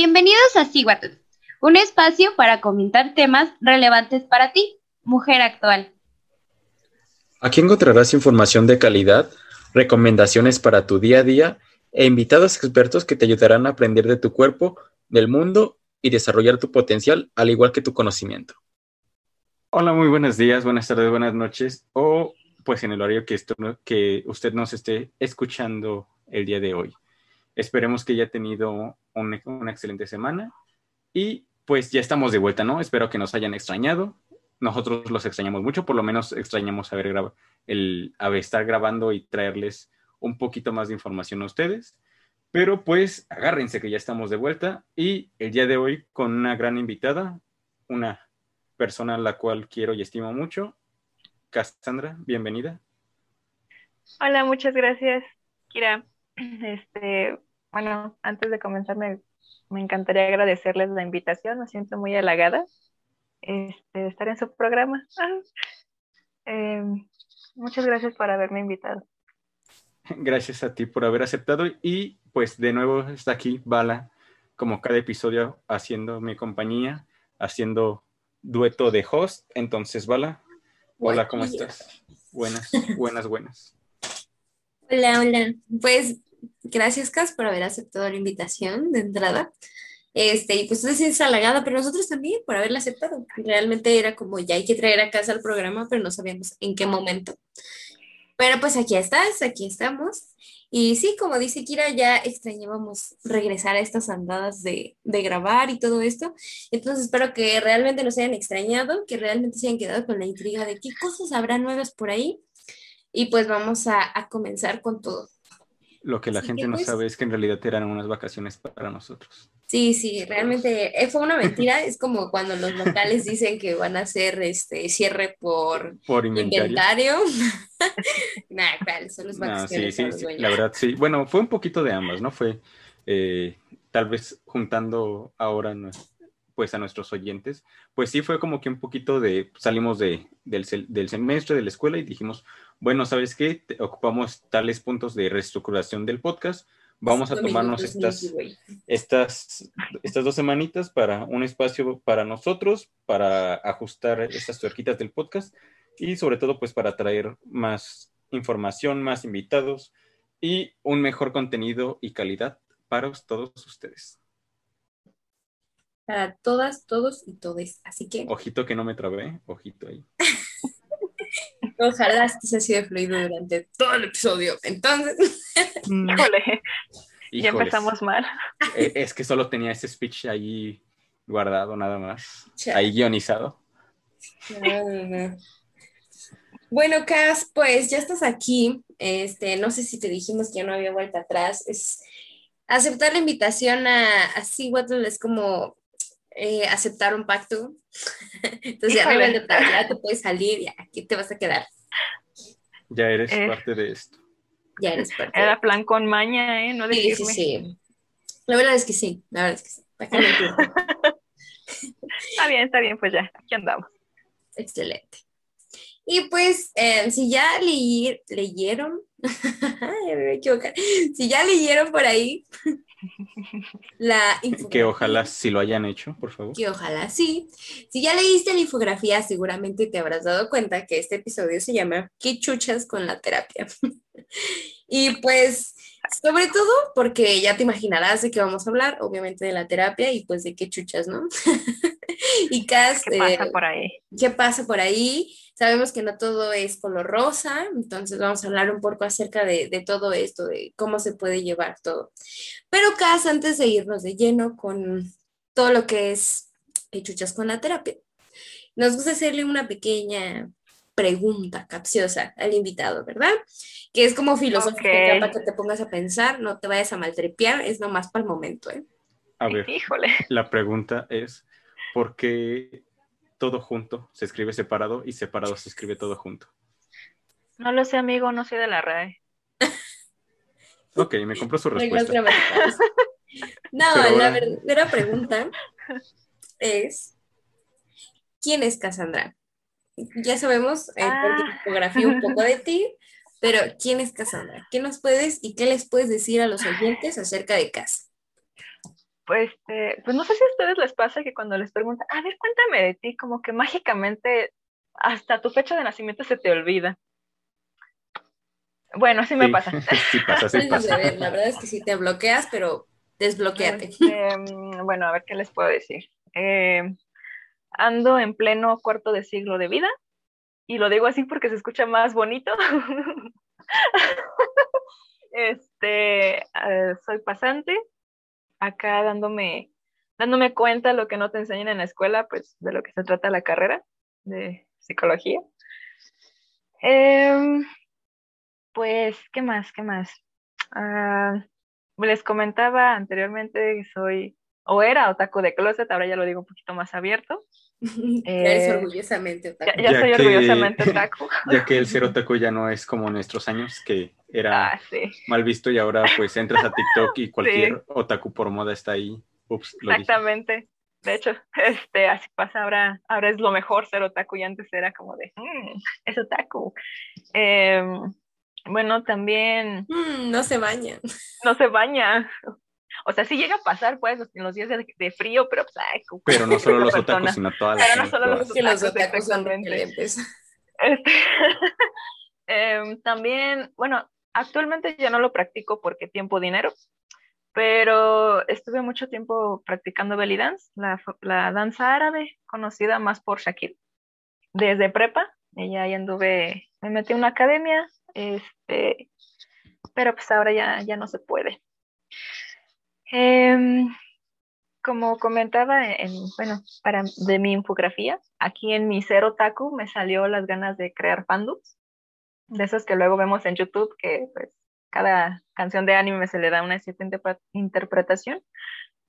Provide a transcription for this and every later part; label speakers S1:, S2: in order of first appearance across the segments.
S1: Bienvenidos a Siguatl, un espacio para comentar temas relevantes para ti, mujer actual.
S2: Aquí encontrarás información de calidad, recomendaciones para tu día a día e invitados expertos que te ayudarán a aprender de tu cuerpo, del mundo y desarrollar tu potencial, al igual que tu conocimiento. Hola, muy buenos días, buenas tardes, buenas noches, o pues en el horario que, esto, que usted nos esté escuchando el día de hoy. Esperemos que haya tenido una excelente semana y pues ya estamos de vuelta, ¿no? Espero que nos hayan extrañado. Nosotros los extrañamos mucho, por lo menos extrañamos haber el, estar grabando y traerles un poquito más de información a ustedes. Pero pues agárrense que ya estamos de vuelta y el día de hoy con una gran invitada, una persona a la cual quiero y estimo mucho, Cassandra, bienvenida.
S3: Hola, muchas gracias, Kira. Este, bueno, antes de comenzar me, encantaría agradecerles la invitación, me siento muy halagada este, de estar en su programa. Ah, em, muchas gracias por haberme invitado.
S2: Gracias a ti por haber aceptado y pues de nuevo está aquí Bala, como cada episodio haciendo mi compañía, haciendo dueto de host. Entonces, Bala, hola, ¿cómo estás? Buenas, buenas, buenas.
S4: Hola, hola. Pues gracias, Cas, por haber aceptado la invitación de entrada. Este, y pues decís halagada, pero nosotros también por haberla aceptado. Realmente era como ya hay que traer a casa el programa, pero no sabíamos en qué momento. Pero pues aquí estás, aquí estamos. Y sí, como dice Kira, ya extrañábamos regresar a estas andadas de, de, grabar y todo esto. Entonces espero que realmente nos hayan extrañado, que realmente se hayan quedado con la intriga de qué cosas habrá nuevas por ahí. Y pues vamos a comenzar con todo.
S2: Lo que la gente no pues sabe es que en realidad eran unas vacaciones para nosotros.
S4: Sí, sí, realmente eh, fue una mentira. es como cuando los locales dicen que van a hacer este cierre por,
S2: por inventario.
S4: Nada, claro, son las vacaciones.
S2: sí, sí, la verdad sí. Bueno, fue un poquito de ambas, ¿no? Fue eh, tal vez juntando ahora pues a nuestros oyentes, pues sí fue como que un poquito de, salimos de, del, del semestre, de la escuela y dijimos, bueno, ¿sabes qué? ocupamos tales puntos de reestructuración del podcast. Vamos a tomarnos estas, estas, estas dos semanitas para un espacio para nosotros, para ajustar estas tuerquitas del podcast y sobre todo pues para traer más información, más invitados y un mejor contenido y calidad para todos ustedes.
S4: Para todas, todos y todes. Así que...
S2: Ojito que no me trabé, ojito ahí.
S4: Ojalá esto se sido fluido durante todo el episodio. Entonces.
S3: Híjole. Ya empezamos mal.
S2: Eh, es que solo tenía ese speech ahí guardado, nada más. Ahí guionizado.
S4: Bueno, Cas, pues ya estás aquí. Este, no sé si te dijimos que ya no había vuelta atrás. Es aceptar la invitación a, a Seawater es como eh, aceptar un pacto. Entonces ya ya te puedes salir, ya aquí te vas a quedar.
S2: Ya eres eh, parte de esto.
S4: Ya eres parte.
S3: Era plan con maña, ¿eh? No
S4: sí, sí, sí. La verdad es que sí, la verdad es que sí.
S3: está bien, está bien, pues ya, aquí andamos.
S4: Excelente. Y pues, eh, si ya leyeron, me si ya leyeron por ahí la
S2: Que ojalá si lo hayan hecho, por favor.
S4: Que ojalá sí. Si ya leíste la infografía, seguramente te habrás dado cuenta que este episodio se llama ¿Qué chuchas con la terapia? y pues, sobre todo porque ya te imaginarás de qué vamos a hablar, obviamente de la terapia y pues de qué chuchas, ¿no? y Cas,
S3: ¿Qué pasa eh, por ahí?
S4: ¿Qué pasa por ahí? Sabemos que no todo es color rosa, entonces vamos a hablar un poco acerca de, todo esto, de cómo se puede llevar todo. Pero Cas, antes de irnos de lleno con todo lo que es chuchas con la terapia, nos gusta hacerle una pequeña pregunta capciosa al invitado, ¿verdad? Que es como filosófica para que te pongas a pensar, no te vayas a maltrepear, es nomás para el momento, ¿eh?
S2: A ver, Híjole. la pregunta es, ¿por qué todo junto se escribe separado y separado se escribe todo junto.
S3: No lo sé, amigo, no soy de la RAE.
S2: ok, me compro su respuesta.
S4: no, la verdadera pregunta es, ¿quién es Cassandra? Ya sabemos eh, por tu un poco de ti, pero ¿quién es Cassandra? ¿Qué nos puedes y qué les puedes decir a los oyentes acerca de Cas?
S3: pues, este, pues no sé si a ustedes les pasa que cuando les preguntan, a ver, cuéntame de ti, como que mágicamente hasta tu fecha de nacimiento se te olvida. Bueno, así me pasa.
S2: sí pasa, sí pasa.
S4: La verdad es que sí te bloqueas, pero desbloqueate.
S3: Este, mm, bueno, a ver qué les puedo decir. Eh, ando en pleno cuarto de siglo de vida y lo digo así porque se escucha más bonito. este, eh, soy pasante, acá dándome, dándome cuenta lo que no te enseñan en la escuela, pues de lo que se trata la carrera de psicología. Em, pues, ¿qué más? ¿Qué más? Ah, les comentaba anteriormente que soy, o era otaku de closet, ahora ya lo digo un poquito más abierto.
S4: ya eres orgullosamente otaku.
S3: Ya, soy orgullosamente otaku.
S2: Ya que el ser otaku ya no es como nuestros años, que era
S3: ah,
S2: mal visto y ahora pues entras a TikTok y cualquier otaku por moda está ahí. Ups,
S3: Exactamente. De hecho, este, así pasa ahora, ahora es lo mejor ser otaku y antes era como de, mm, es otaku. Em, bueno, también...
S4: Mm, no se baña.
S3: No se baña. O sea, sí llega a pasar, pues, en los días de, frío, pero pues, ay,
S2: Pero no solo los otakus, sino todas
S3: las Pero no solo los
S4: otakus, los otakus son este,
S3: em, También, bueno, actualmente ya no lo practico porque tiempo, dinero, pero estuve mucho tiempo practicando belly dance, la, la danza árabe, conocida más por Shakir. Desde prepa, ella ahí anduve, me metí en una academia, este, pero pues ahora ya, ya no se puede. Como comentaba, en, bueno, para, de mi infografía, aquí en mi Cero Taku me salió las ganas de crear fandoms, de esos que luego vemos en YouTube, que pues cada canción de anime se le da una cierta interpretación,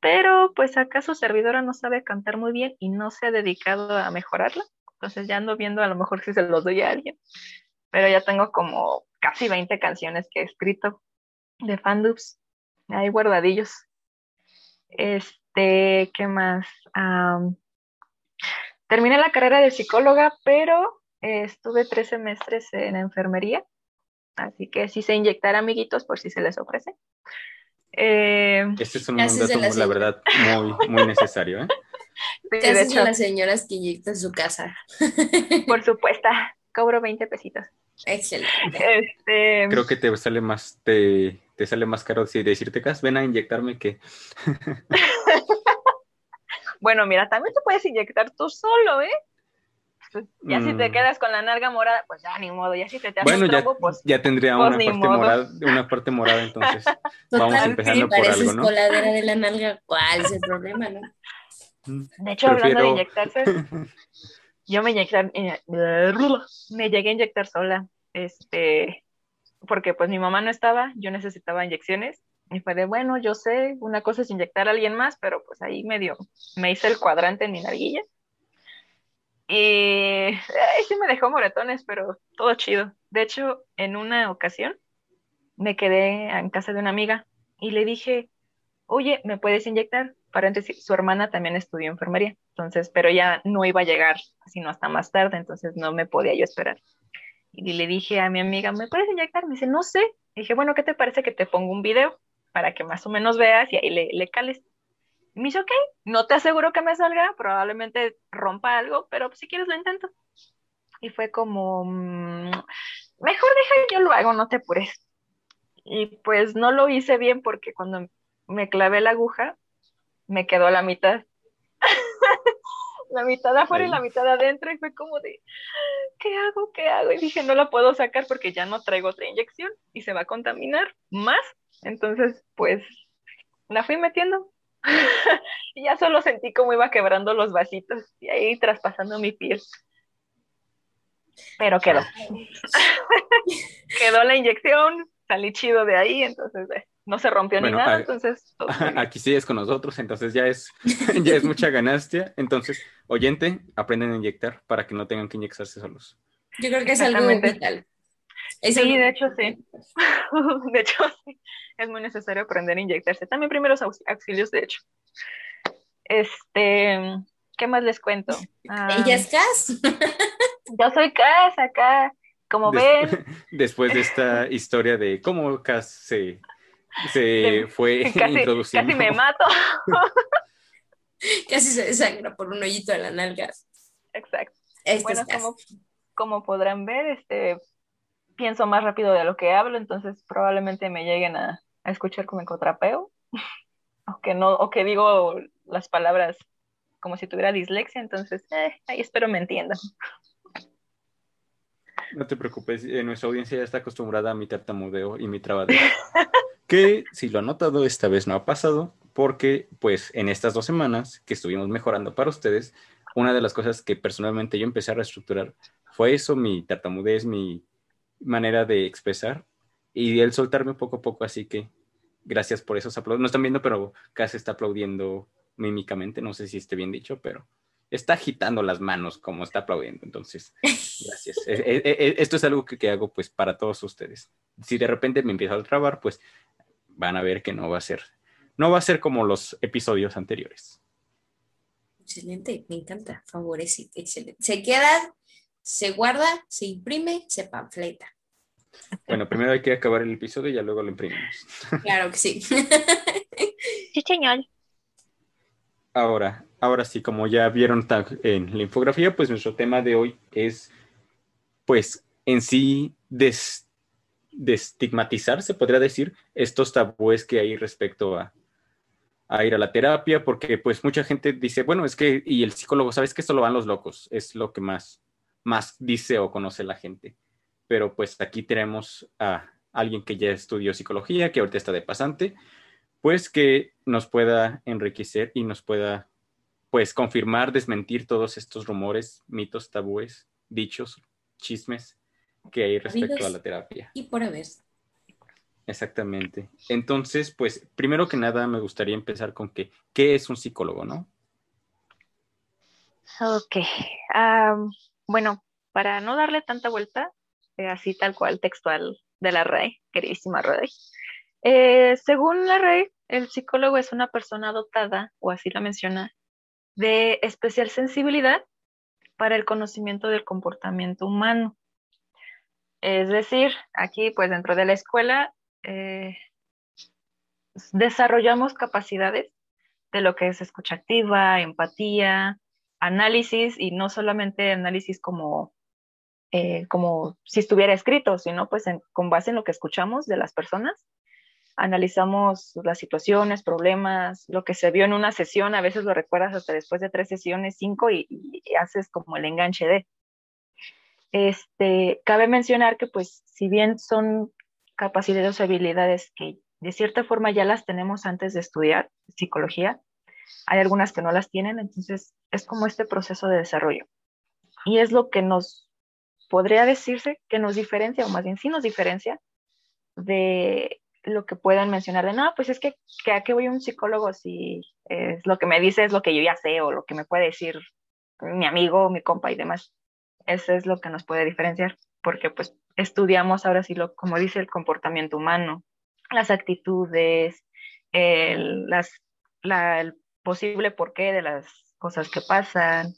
S3: pero pues acaso servidora no sabe cantar muy bien y no se ha dedicado a mejorarla, entonces ya ando viendo a lo mejor si se los doy a alguien, pero ya tengo como casi 20 canciones que he escrito de fandubs, ahí guardadillos. Este, ¿qué más? terminé la carrera de psicóloga, pero eh, estuve tres semestres en enfermería, así que si se inyectar amiguitos por si se les ofrece.
S2: Eh, este es un dato, la, verdad, muy, muy necesario. ¿eh?
S4: Sí, las señoras que inyectan su casa.
S3: Por supuesto, cobro 20 pesitos.
S4: Excelente.
S3: Este...
S2: Creo que te sale más, te, te sale más caro si decirte, Cas, ven a inyectarme que.
S3: bueno, mira, también te puedes inyectar tú solo, ¿eh? Pues, ya si te mm. quedas con la narga morada, pues ya ni modo, ya si te te
S2: bueno, ya, pues ya tendría pues una, parte morada, una parte morada, entonces vamos empezando por algo, ¿no?
S4: coladera de la nalga, ¿cuál es el problema, no?
S3: Mm, de hecho, hablando de inyectarse, yo me inyecté, eh, me llegué a inyectar sola, este, porque pues mi mamá no estaba, yo necesitaba inyecciones, y fue de, bueno, yo sé, una cosa es inyectar a alguien más, pero pues ahí medio, me hice el cuadrante en mi narguilla, y sí me dejó moretones, pero todo chido. De hecho, en una ocasión me quedé en casa de una amiga y le dije, oye, ¿me puedes inyectar? Paréntesis, su hermana también estudió enfermería, entonces, pero ya no iba a llegar sino hasta más tarde, entonces no me podía yo esperar. Y le dije a mi amiga, ¿me puedes inyectar? Me dice, no sé. dije, bueno, ¿qué te parece que te pongo un video para que más o menos veas y ahí le, le cales? me dice, ok, no te aseguro que me salga, probablemente rompa algo, pero si quieres lo intento. Y fue como, mm, mejor deja que yo lo hago, no te apures. Y pues no lo hice bien porque cuando me clavé la aguja, me quedó la mitad. La mitad afuera y la mitad de adentro y fue como de, ¿qué hago? ¿Qué hago? Y dije, no la puedo sacar porque ya no traigo otra inyección y se va a contaminar más. Entonces, pues, la fui metiendo y ya solo sentí como iba quebrando los vasitos y ahí traspasando mi piel. Pero quedó. quedó la inyección, salí chido de ahí, entonces eh, no se rompió ni nada, entonces...
S2: Aquí sigues con nosotros, entonces ya es, ya es mucha ganancia. Entonces, oyente, aprenden a inyectar para que no tengan que inyectarse solos.
S4: Yo creo que es algo vital.
S3: sí, de hecho sí. de hecho sí. Es muy necesario aprender a inyectarse. También primeros auxilios, de hecho. Este, ¿qué más les cuento?
S4: ¿Ella es Cas?
S3: yo soy Cas acá. Como ven.
S2: Después de esta historia de cómo Cas se se fue
S3: casi,
S2: introduciendo.
S3: Casi me mato.
S4: casi se desangra por un hoyito de la nalga.
S3: Exacto.
S4: Este
S3: bueno, como, como podrán ver, este pienso más rápido de lo que hablo, entonces probablemente me lleguen a, a escuchar como ecotrapeo, o que no, o que digo las palabras como si tuviera dislexia, entonces eh, ahí espero me entiendan.
S2: No te preocupes, eh, nuestra audiencia ya está acostumbrada a mi tartamudeo y mi trabadeo. Que si lo han notado, esta vez no ha pasado, porque pues en estas dos semanas que estuvimos mejorando para ustedes, una de las cosas que personalmente yo empecé a reestructurar fue eso, mi tartamudez, mi manera de expresar y el soltarme poco a poco, así que gracias por esos aplausos. No están viendo, pero casi está aplaudiendo mímicamente, no sé si esté bien dicho, pero está agitando las manos como está aplaudiendo. Entonces, gracias. E, e, e, esto es algo que, que, hago pues para todos ustedes. Si de repente me empiezo a trabar, pues van a ver que no va a ser, no va a ser como los episodios anteriores.
S4: Excelente, me encanta, favorece, excelente. Se queda, se guarda, se imprime, se panfleta.
S2: Bueno, primero hay que acabar el episodio y ya luego lo imprimimos.
S4: Claro que sí.
S3: Sí, señor.
S2: Ahora, ahora sí, como ya vieron en la infografía, pues nuestro tema de hoy es, pues, en sí, des, destigmatizar, se podría decir, estos tabúes que hay respecto a, a, ir a la terapia, porque pues mucha gente dice, bueno, es que, y el psicólogo, ¿sabes que esto lo van los locos? Es lo que más, más dice o conoce la gente. Pero pues aquí tenemos a alguien que ya estudió psicología, que ahorita está de pasante, pues que nos pueda enriquecer y nos pueda pues confirmar, desmentir todos estos rumores, mitos, tabúes, dichos, chismes que hay respecto a la terapia.
S4: Y por haber.
S2: Exactamente. Entonces, pues primero que nada me gustaría empezar con que, ¿qué es un psicólogo, no?
S3: Ok. Um, bueno, para no darle tanta vuelta, eh, así tal cual textual de la RAE, queridísima RAE, eh, según la RAE, el psicólogo es una persona dotada, o así la menciona, de especial sensibilidad para el conocimiento del comportamiento humano. Es decir, aquí pues dentro de la escuela eh, desarrollamos capacidades de lo que es escucha activa, empatía, análisis y no solamente análisis como, eh, como si estuviera escrito, sino pues con base en lo que escuchamos de las personas analizamos las situaciones, problemas, lo que se vio en una sesión, a veces lo recuerdas hasta después de tres sesiones, cinco, y, y haces como el enganche de. Este, cabe mencionar que pues si bien son capacidades o habilidades que de cierta forma ya las tenemos antes de estudiar psicología, hay algunas que no las tienen, entonces es como este proceso de desarrollo. Y es lo que nos podría decirse que nos diferencia, o más bien sí nos diferencia de lo que puedan mencionar de, no, pues es que, que voy a un psicólogo si es lo que me dice es lo que yo ya sé o lo que me puede decir mi amigo, mi compa y demás. Eso es lo que nos puede diferenciar, porque pues estudiamos ahora sí lo, como dice, el comportamiento humano, las actitudes, el, las, la, el posible porqué de las cosas que pasan.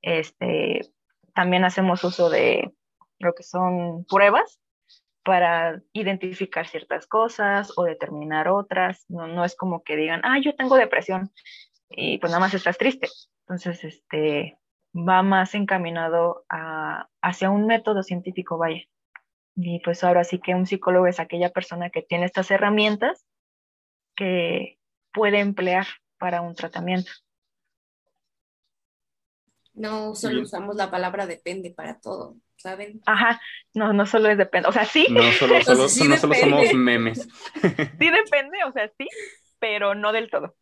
S3: Este, también hacemos uso de lo que son pruebas para identificar ciertas cosas o determinar otras. No, no es como que digan, ah, yo tengo depresión y pues nada más estás triste. Entonces, este, va más encaminado a, hacia un método científico, vaya. Y pues ahora sí que un psicólogo es aquella persona que tiene estas herramientas que puede emplear para un tratamiento.
S4: No solo usamos la palabra depende para todo. ¿saben?
S3: Ajá, no, no solo es depende, o sea, sí.
S2: No solo, solo,
S4: sí
S2: no solo
S4: depende.
S2: somos memes.
S3: Sí depende, o sea, sí, pero no del todo.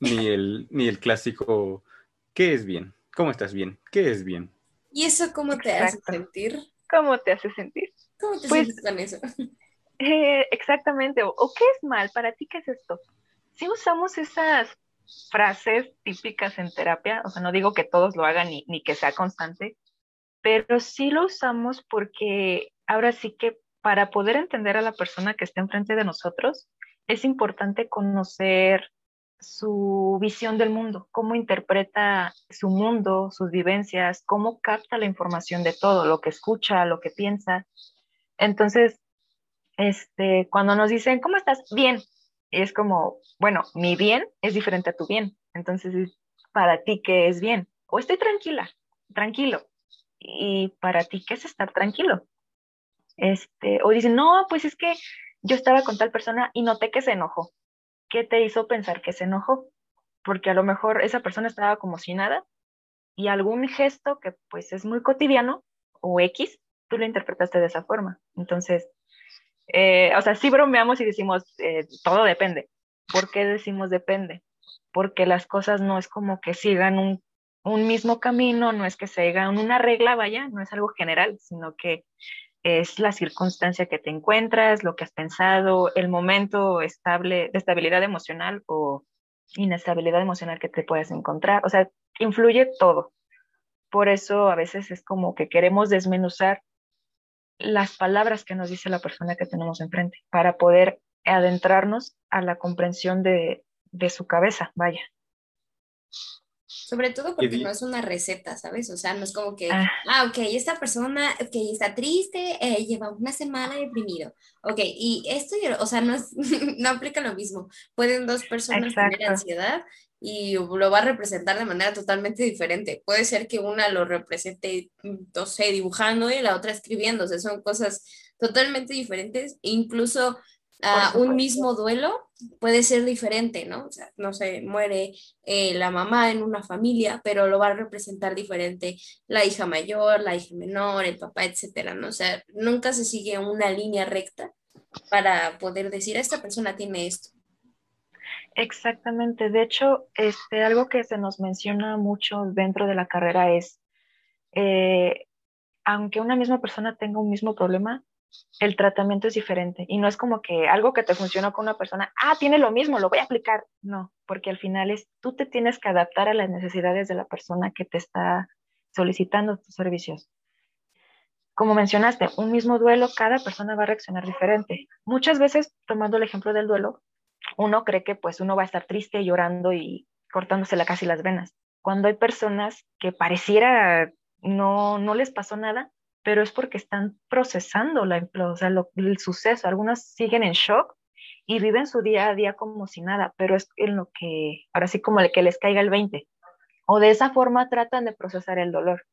S2: ni, el, ni el clásico, ¿qué es bien? ¿Cómo estás bien? ¿Qué es bien?
S4: ¿Y eso cómo te hace
S3: Exacto.
S4: sentir?
S3: ¿Cómo te hace sentir?
S4: ¿Cómo te
S3: Pues-
S4: sientes con eso?
S3: Eh, exactamente, o, o qué es mal, para ti qué es esto. Si usamos esas frases típicas en terapia, o sea, no digo que todos lo hagan ni, ni que sea constante, pero sí lo usamos porque ahora sí que para poder entender a la persona que está enfrente de nosotros, es importante conocer su visión del mundo, cómo interpreta su mundo, sus vivencias, cómo capta la información de todo, lo que escucha, lo que piensa. Entonces, este, cuando nos dicen, ¿cómo estás? Bien. es como, bueno, mi bien es diferente a tu bien. Entonces, para ti, ¿qué es bien? O estoy tranquila, tranquilo. Y para ti, ¿qué es estar tranquilo? Este, o dicen, no, pues es que yo estaba con tal persona y noté que se enojó. ¿Qué te hizo pensar que se enojó? Porque a lo mejor esa persona estaba como si nada y algún gesto que pues es muy cotidiano o X, tú lo interpretaste de esa forma. Entonces, eh, o sea, sí bromeamos y decimos, eh, todo depende. ¿Por qué decimos depende? Porque las cosas no es como que sigan un, un mismo camino, no es que sigan una regla, vaya, no es algo general, sino que es la circunstancia que te encuentras, lo que has pensado, el momento estable, de estabilidad emocional o inestabilidad emocional que te puedas encontrar. O sea, influye todo. Por eso a veces es como que queremos desmenuzar las palabras que nos dice la persona que tenemos enfrente para poder adentrarnos a la comprensión de, de su cabeza, vaya.
S4: Sobre todo porque no es una receta, ¿sabes? O sea, no es como que, ah, ah ok, esta persona, ok, está triste, eh, lleva una semana deprimido. Ok, y esto, o sea, no, no aplica lo mismo. Pueden dos personas tener ansiedad y lo va a representar de manera totalmente diferente. Puede ser que una lo represente, no sé, dibujando y la otra escribiendo. O sea, son cosas totalmente diferentes. Incluso un mismo duelo puede ser diferente, ¿no? O sea, no sé, muere eh, la mamá en una familia, pero lo va a representar diferente la hija mayor, la hija menor, el papá, etcétera, ¿no? O sea, nunca se sigue una línea recta para poder decir, esta persona tiene esto.
S3: Exactamente. De hecho, este, algo que se nos menciona mucho dentro de la carrera es, eh, aunque una misma persona tenga un mismo problema, el tratamiento es diferente y no es como que algo que te funcionó con una persona, ah, tiene lo mismo, lo voy a aplicar. No, porque al final es tú te tienes que adaptar a las necesidades de la persona que te está solicitando tus servicios. Como mencionaste, un mismo duelo, cada persona va a reaccionar diferente. Muchas veces, tomando el ejemplo del duelo, uno cree que pues uno va a estar triste, llorando y cortándose la casi las venas. Cuando hay personas que pareciera no, no les pasó nada, pero es porque están procesando la, o sea, el suceso. Algunos siguen en shock y viven su día a día como si nada, pero es en lo que, ahora sí como el que les caiga el 20. O de esa forma tratan de procesar el dolor.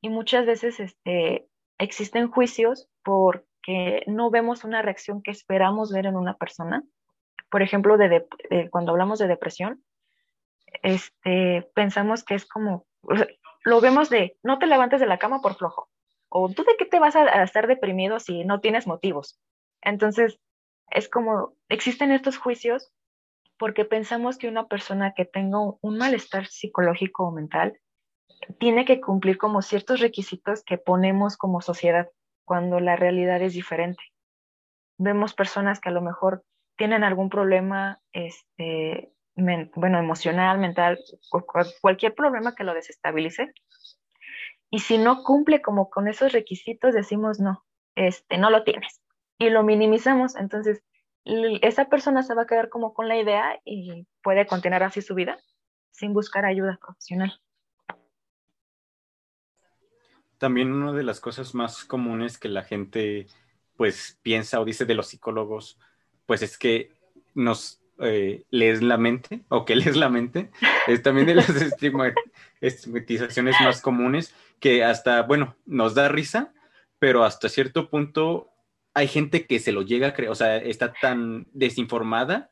S3: Y muchas veces este, existen juicios porque no vemos una reacción que esperamos ver en una persona. Por ejemplo, de, cuando hablamos de depresión, este, pensamos que es como, lo vemos de, no te levantes de la cama por flojo o tú de qué te vas a, estar deprimido si no tienes motivos. Entonces, es como, existen estos juicios porque pensamos que una persona que tenga un malestar psicológico o mental tiene que cumplir como ciertos requisitos que ponemos como sociedad cuando la realidad es diferente. Vemos personas que a lo mejor tienen algún problema, este, bueno, emocional, mental, cualquier problema que lo desestabilice, y si no cumple como con esos requisitos, decimos no, este, no lo tienes. Y lo minimizamos. Entonces, esa persona se va a quedar como con la idea y puede continuar así su vida sin buscar ayuda profesional.
S2: También una de las cosas más comunes que la gente pues piensa o dice de los psicólogos, pues es que nos eh, lees la mente o que lees la mente, es también de las estigmatizaciones más comunes que hasta, bueno, nos da risa, pero hasta cierto punto hay gente que se lo llega a creer, o sea, está tan desinformada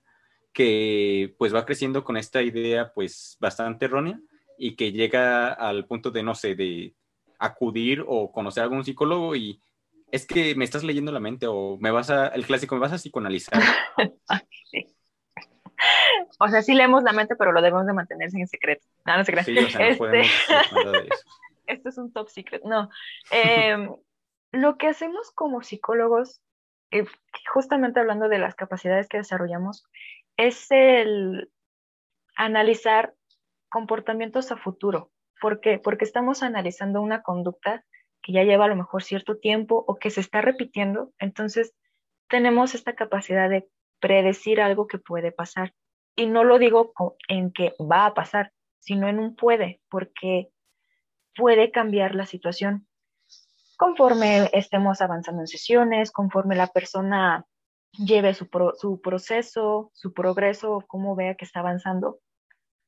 S2: que pues va creciendo con esta idea pues bastante errónea y que llega al punto de, no sé, de acudir o conocer a algún psicólogo y es que me estás leyendo la mente o me vas a, el clásico, me vas a psicoanalizar.
S3: O sea, sí leemos la mente, pero lo debemos de mantenerse en secreto. No, no
S2: Sí, o sea, no podemos
S3: este, Esto es un top secret. No. Em, lo que hacemos como psicólogos, eh, justamente hablando de las capacidades que desarrollamos, es el analizar comportamientos a futuro. ¿Por qué? Porque estamos analizando una conducta que ya lleva a lo mejor cierto tiempo o que se está repitiendo. Entonces, tenemos esta capacidad de predecir algo que puede pasar. Y no lo digo en que va a pasar, sino en un puede, porque puede cambiar la situación. conforme estemos avanzando en sesiones, conforme la persona lleve su, su proceso, su progreso, cómo vea que está avanzando,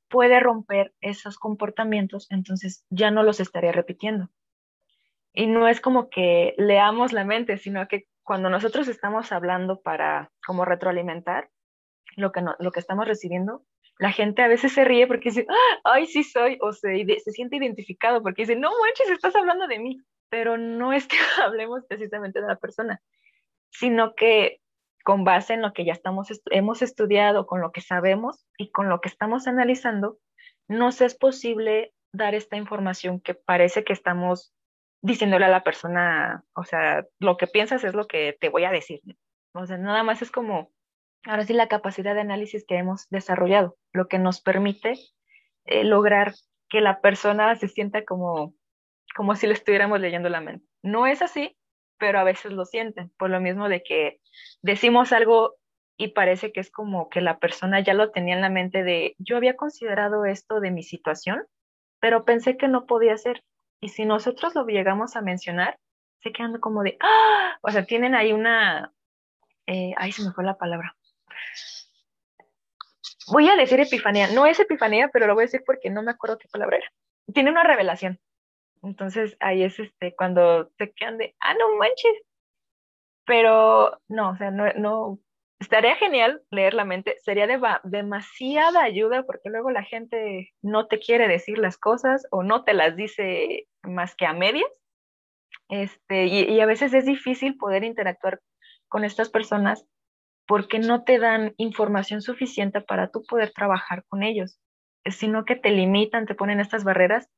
S3: puede romper esos comportamientos, entonces ya no los estaría repitiendo. Y no es como que leamos la mente, sino que cuando nosotros estamos hablando para como retroalimentar lo que, lo que estamos recibiendo, la gente a veces se ríe porque dice, ay, sí soy, o se, se siente identificado porque dice, no manches, estás hablando de mí, pero no es que hablemos precisamente de la persona, sino que con base en lo que ya estamos, hemos estudiado, con lo que sabemos y con lo que estamos analizando, nos es posible dar esta información que parece que estamos diciéndole a la persona, o sea, lo que piensas es lo que te voy a decir. O sea, nada más es como, ahora sí, la capacidad de análisis que hemos desarrollado, lo que nos permite eh, lograr que la persona se sienta como, como si le estuviéramos leyendo la mente. No es así, pero a veces lo sienten, por lo mismo de que decimos algo y parece que es como que la persona ya lo tenía en la mente de, yo había considerado esto de mi situación, pero pensé que no podía ser. Y si nosotros lo llegamos a mencionar, se quedan como de, ¡ah! O sea, tienen ahí una, eh, ay, se me fue la palabra. Voy a decir epifanía. No es epifanía, pero lo voy a decir porque no me acuerdo qué palabra era. Tiene una revelación. Entonces ahí es este cuando se quedan de, ah, no manches. Pero no, o sea, no, no, estaría genial leer la mente, sería de demasiada ayuda porque luego la gente no te quiere decir las cosas o no te las dice más que a medias. Este, y, y a veces es difícil poder interactuar con estas personas porque no te dan información suficiente para tú poder trabajar con ellos, sino que te limitan, te ponen estas barreras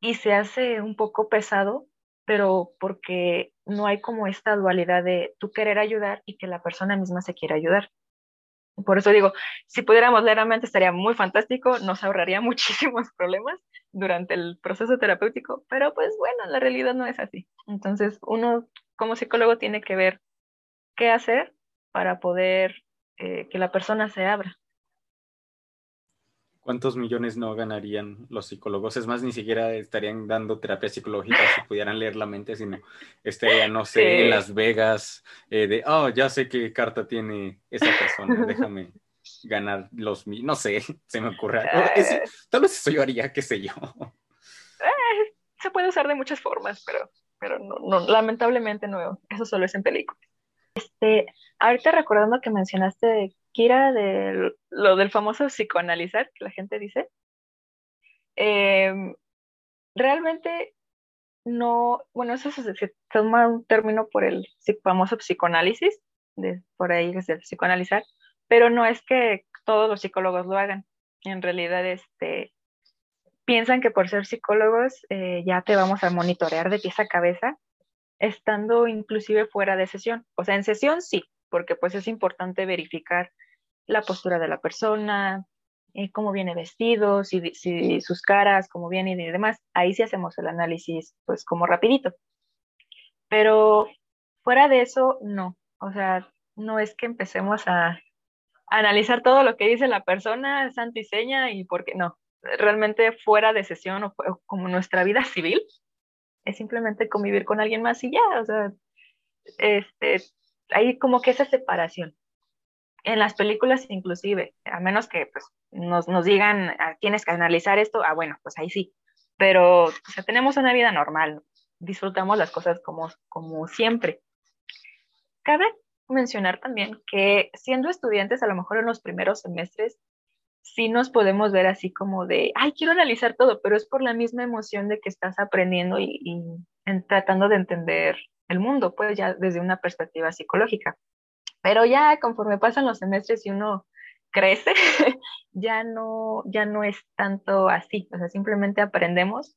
S3: y se hace un poco pesado, pero porque no hay como esta dualidad de tú querer ayudar y que la persona misma se quiera ayudar. Por eso digo, si pudiéramos leer estaría muy fantástico, nos ahorraría muchísimos problemas durante el proceso terapéutico, pero pues bueno, la realidad no es así. Entonces uno como psicólogo tiene que ver qué hacer para poder eh, que la persona se abra.
S2: ¿Cuántos millones no ganarían los psicólogos? Es más, ni siquiera estarían dando terapia psicológica si pudieran leer la mente, sino estarían, no sé, en Las Vegas, eh, de, oh, ya sé qué carta tiene esa persona, déjame ganar los mil, no sé, se me ocurre. Eh. tal vez eso yo haría, qué sé yo.
S3: Eh, se puede usar de muchas formas, pero, pero no, no, lamentablemente no, eso solo es en películas. Este, ahorita recordando que mencionaste Kira, de lo del famoso psicoanalizar, que la gente dice, em, realmente no, bueno, eso se, toma un término por el famoso psicoanálisis, de, por ahí es el psicoanalizar, pero no es que todos los psicólogos lo hagan. En realidad, este, piensan que por ser psicólogos eh, ya te vamos a monitorear de pieza a cabeza, estando inclusive fuera de sesión. O sea, en sesión sí, porque pues es importante verificar la postura de la persona, eh, cómo viene vestido, si, sus caras, cómo viene y demás. Ahí sí hacemos el análisis, pues como rapidito. Pero fuera de eso, no. O sea, no es que empecemos a, analizar todo lo que dice la persona, santo y seña, y porque no. Realmente fuera de sesión o, como nuestra vida civil, es simplemente convivir con alguien más y ya, o sea, este, hay como que esa separación en las películas inclusive, a menos que pues, nos, nos digan, ah, tienes que analizar esto, ah, bueno, pues ahí sí, pero o sea, tenemos una vida normal, disfrutamos las cosas como, como siempre. Cabe mencionar también que siendo estudiantes, a lo mejor en los primeros semestres, sí nos podemos ver así como de, ay, quiero analizar todo, pero es por la misma emoción de que estás aprendiendo y, y en, tratando de entender el mundo, pues ya desde una perspectiva psicológica. Pero ya conforme pasan los semestres y uno crece, ya no, ya no es tanto así. O sea, simplemente aprendemos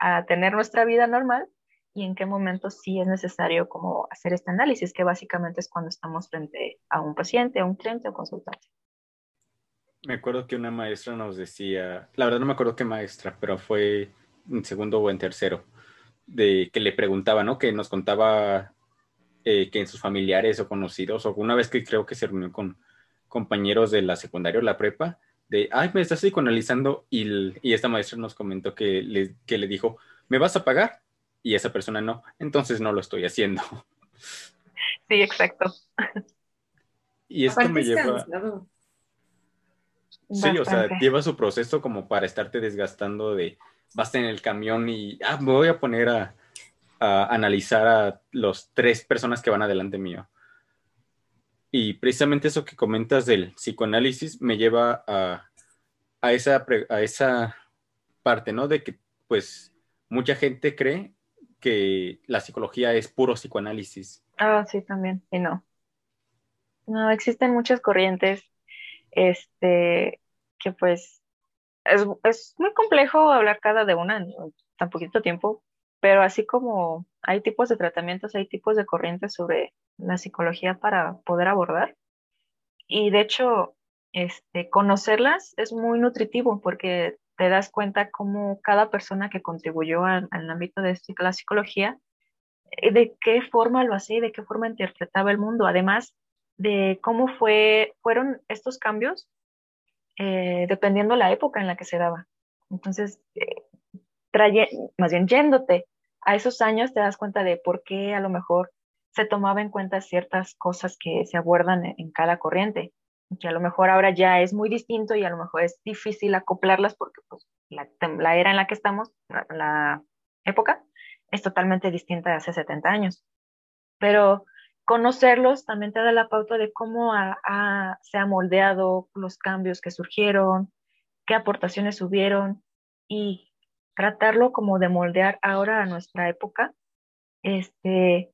S3: a tener nuestra vida normal y en qué momento sí es necesario como hacer este análisis, que básicamente es cuando estamos frente a un paciente, a un cliente o consultante.
S2: Me acuerdo que una maestra nos decía, la verdad no me acuerdo qué maestra, pero fue en segundo o en tercero, de que le preguntaba, ¿no? Que nos contaba eh, que en sus familiares o conocidos, o una vez que creo que se reunió con compañeros de la secundaria o la prepa, de, ay, me estás psicoanalizando, y, y esta maestra nos comentó que le, que le dijo, ¿me vas a pagar? y esa persona no, entonces no lo estoy haciendo.
S3: Sí, exacto.
S2: Y esto me lleva... Sí, o sea, lleva su proceso como para estarte desgastando de, vas en el camión y, ah, me voy a poner a, analizar a los tres personas que van adelante mío. Y precisamente eso que comentas del psicoanálisis me lleva a, a, esa, a esa parte, ¿no? De que, pues, mucha gente cree que la psicología es puro psicoanálisis.
S3: Ah, sí, también, y no. No, existen muchas corrientes, este, que pues es, es muy complejo hablar cada de una en tan poquito tiempo, pero así como hay tipos de tratamientos, hay tipos de corrientes sobre la psicología para poder abordar. Y de hecho, este, conocerlas es muy nutritivo porque te das cuenta cómo cada persona que contribuyó al, ámbito de la psicología, eh, de qué forma lo hacía de qué forma interpretaba el mundo, además de cómo fue, fueron estos cambios eh, dependiendo la época en la que se daba. Entonces, eh, más bien yéndote a esos años, te das cuenta de por qué a lo mejor se tomaba en cuenta ciertas cosas que se abordan en, cada corriente, que a lo mejor ahora ya es muy distinto y a lo mejor es difícil acoplarlas porque pues, la, la era en la que estamos, la, época, es totalmente distinta de hace 70 años. Pero conocerlos también te da la pauta de cómo se ha moldeado los cambios que surgieron, qué aportaciones hubieron y tratarlo como de moldear ahora a nuestra época, este,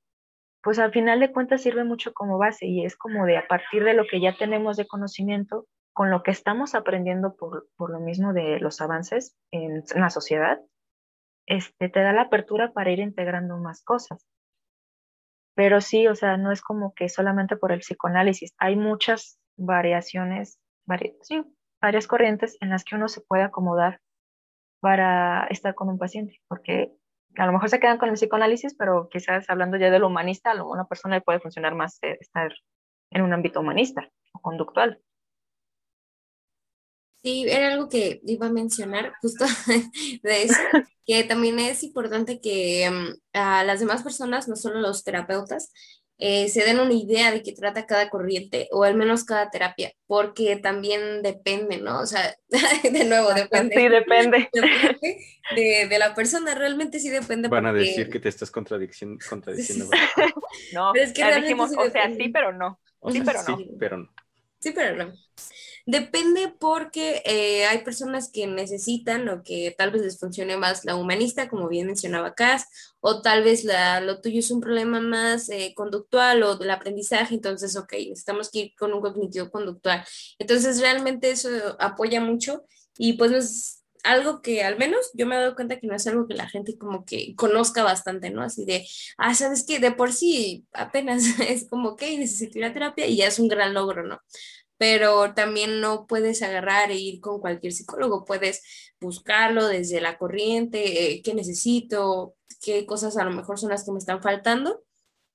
S3: pues al final de cuentas sirve mucho como base y es como de a partir de lo que ya tenemos de conocimiento, con lo que estamos aprendiendo por, por lo mismo de los avances en, la sociedad, este, te da la apertura para ir integrando más cosas. Pero sí, o sea, no es como que solamente por el psicoanálisis, hay muchas variaciones, sí, varias corrientes en las que uno se puede acomodar para estar con un paciente, porque a lo mejor se quedan con el psicoanálisis, pero quizás hablando ya de lo humanista, a una persona le puede funcionar más estar en un ámbito humanista o conductual.
S4: Sí, era algo que iba a mencionar justo de eso, que también es importante que mm, a las demás personas, no solo los terapeutas, eh, se den una idea de qué trata cada corriente o al menos cada terapia, porque también depende, ¿no? O sea, de nuevo, depende.
S3: Sí, depende.
S4: De, de, la persona, realmente sí depende.
S2: Van a decir que te estás contradiciendo. contradiciendo
S3: no, pero es que ya dijimos, o sea, sí, pero no. sí, pero no.
S2: Sí, pero no.
S4: Sí, pero no. Depende porque eh, hay personas que necesitan o que tal vez les funcione más la humanista, como bien mencionaba Cass, o tal vez lo tuyo es un problema más eh, conductual o del aprendizaje, entonces, ok, necesitamos que ir con un cognitivo conductual. Entonces, realmente eso apoya mucho y pues es algo que al menos yo me he dado cuenta que no es algo que la gente como que conozca bastante, ¿no? Así de, ah, sabes que de por sí apenas es como, ok, necesito ir a terapia y ya es un gran logro, ¿no? Pero también no puedes agarrar e ir con cualquier psicólogo, puedes buscarlo desde la corriente, eh, qué necesito, qué cosas a lo mejor son las que me están faltando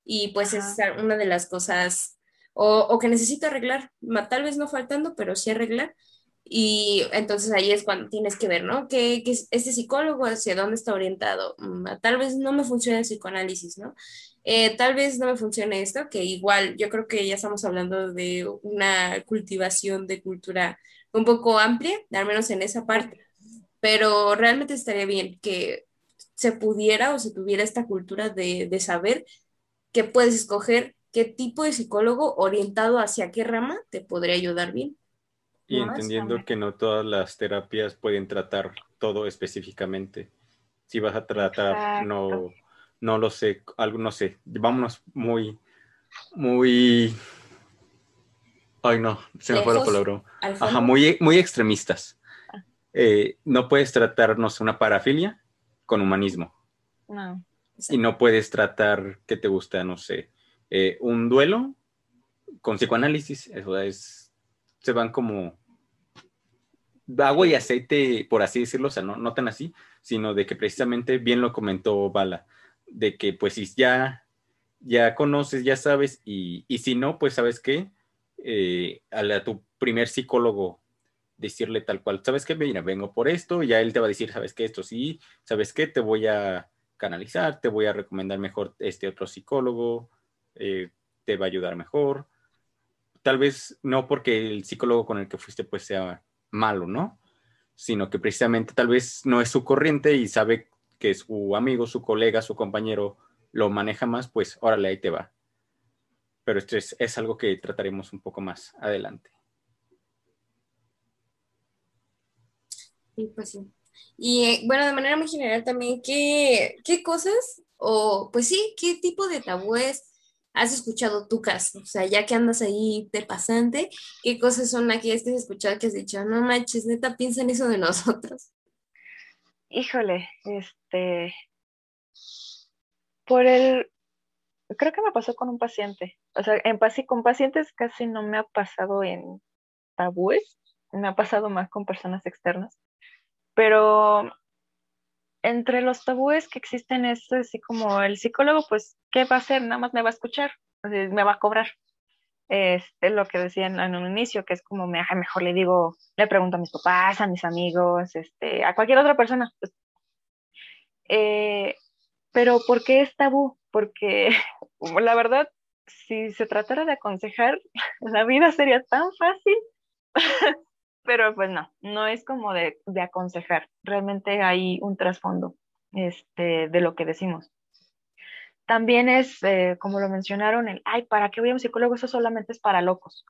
S4: y pues es una de las cosas o, que necesito arreglar, tal vez no faltando, pero sí arreglar. Y entonces ahí es cuando tienes que ver, ¿no? Que, que este psicólogo hacia dónde está orientado. Mm, tal vez no me funciona el psicoanálisis, ¿no? Eh, tal vez no me funcione esto, que igual yo creo que ya estamos hablando de una cultivación de cultura un poco amplia, al menos en esa parte, pero realmente estaría bien que se pudiera o se tuviera esta cultura de, de saber que puedes escoger qué tipo de psicólogo orientado hacia qué rama te podría ayudar bien.
S2: Y entendiendo que no todas las terapias pueden tratar todo específicamente. Si vas a tratar, no no lo sé, algo, no sé, vámonos muy, muy, ay no, se me fue la palabra, ajá, muy, muy extremistas. Ah. Eh, no puedes tratarnos una parafilia con humanismo. No. Y no puedes tratar, ¿qué te gusta? No sé, eh, un duelo con psicoanálisis, eso es, se van como agua y aceite, por así decirlo, o sea, no, no tan así, sino de que precisamente bien lo comentó Bala, de que pues si ya, ya conoces, ya sabes, y, si no, pues sabes qué, eh, a, tu primer psicólogo decirle tal cual, sabes qué, mira, vengo por esto, y ya él te va a decir, sabes qué, esto sí, sabes qué, te voy a, canalizar, te voy a recomendar mejor este otro psicólogo, eh, te va a ayudar mejor. Tal vez no porque el psicólogo con el que fuiste pues sea malo, ¿no? Sino que precisamente tal vez no es su corriente y sabe que su amigo, su colega, su compañero lo maneja más, pues órale, ahí te va. Pero esto es, es algo que trataremos un poco más adelante.
S4: Sí, pues sí. Y eh, bueno, de manera muy general también, ¿qué, qué cosas o pues sí, qué tipo de tabúes has escuchado tú, Cas? O sea, ya que andas ahí de pasante, ¿qué cosas son aquellas que has escuchado que has dicho, no manches, neta, piensa en eso de nosotros?
S3: Híjole, este, por el, creo que me pasó con un paciente. O sea, en, con pacientes casi no me ha pasado en tabúes, me ha pasado más con personas externas. Pero entre los tabúes que existen es así como el psicólogo, pues, ¿qué va a hacer? Nada más me va a escuchar, me va a cobrar. Este, lo que decían en un inicio, que es como, me, mejor le digo, le pregunto a mis papás, a mis amigos, este, a cualquier otra persona. Pues. Eh, pero ¿por qué es tabú? Porque la verdad, si se tratara de aconsejar, la vida sería tan fácil. pero pues no, no es como de, aconsejar, realmente hay un trasfondo este, de lo que decimos. También es, eh, como lo mencionaron, el, ay, ¿para qué voy a un psicólogo? Eso solamente es para locos.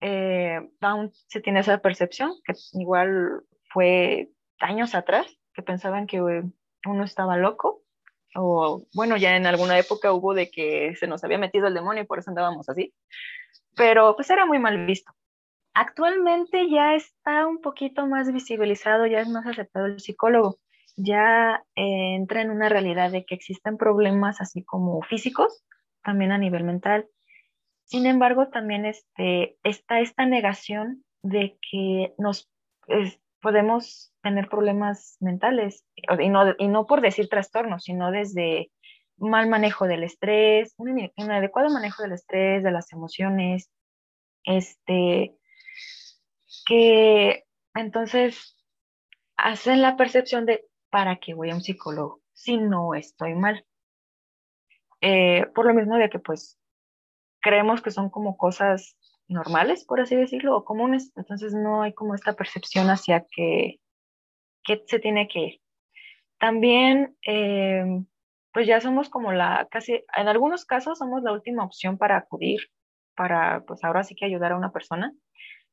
S3: Eh, aún se tiene esa percepción, que igual fue años atrás, que pensaban que uno estaba loco, o bueno, ya en alguna época hubo de que se nos había metido el demonio y por eso andábamos así, pero pues era muy mal visto. Actualmente ya está un poquito más visibilizado, ya es más aceptado el psicólogo, ya eh, entra en una realidad de que existen problemas así como físicos, también a nivel mental. Sin embargo, también este, está esta negación de que nos podemos tener problemas mentales, y no, y no por decir trastornos, sino desde mal manejo del estrés, un, un adecuado manejo del estrés, de las emociones, este, que entonces hacen la percepción de para qué voy a un psicólogo si no estoy mal. Eh, por lo mismo de que pues creemos que son como cosas normales, por así decirlo, o comunes, entonces no hay como esta percepción hacia que, que se tiene que ir. También, eh, pues ya somos como la, casi, en algunos casos somos la última opción para acudir, para pues ahora sí que ayudar a una persona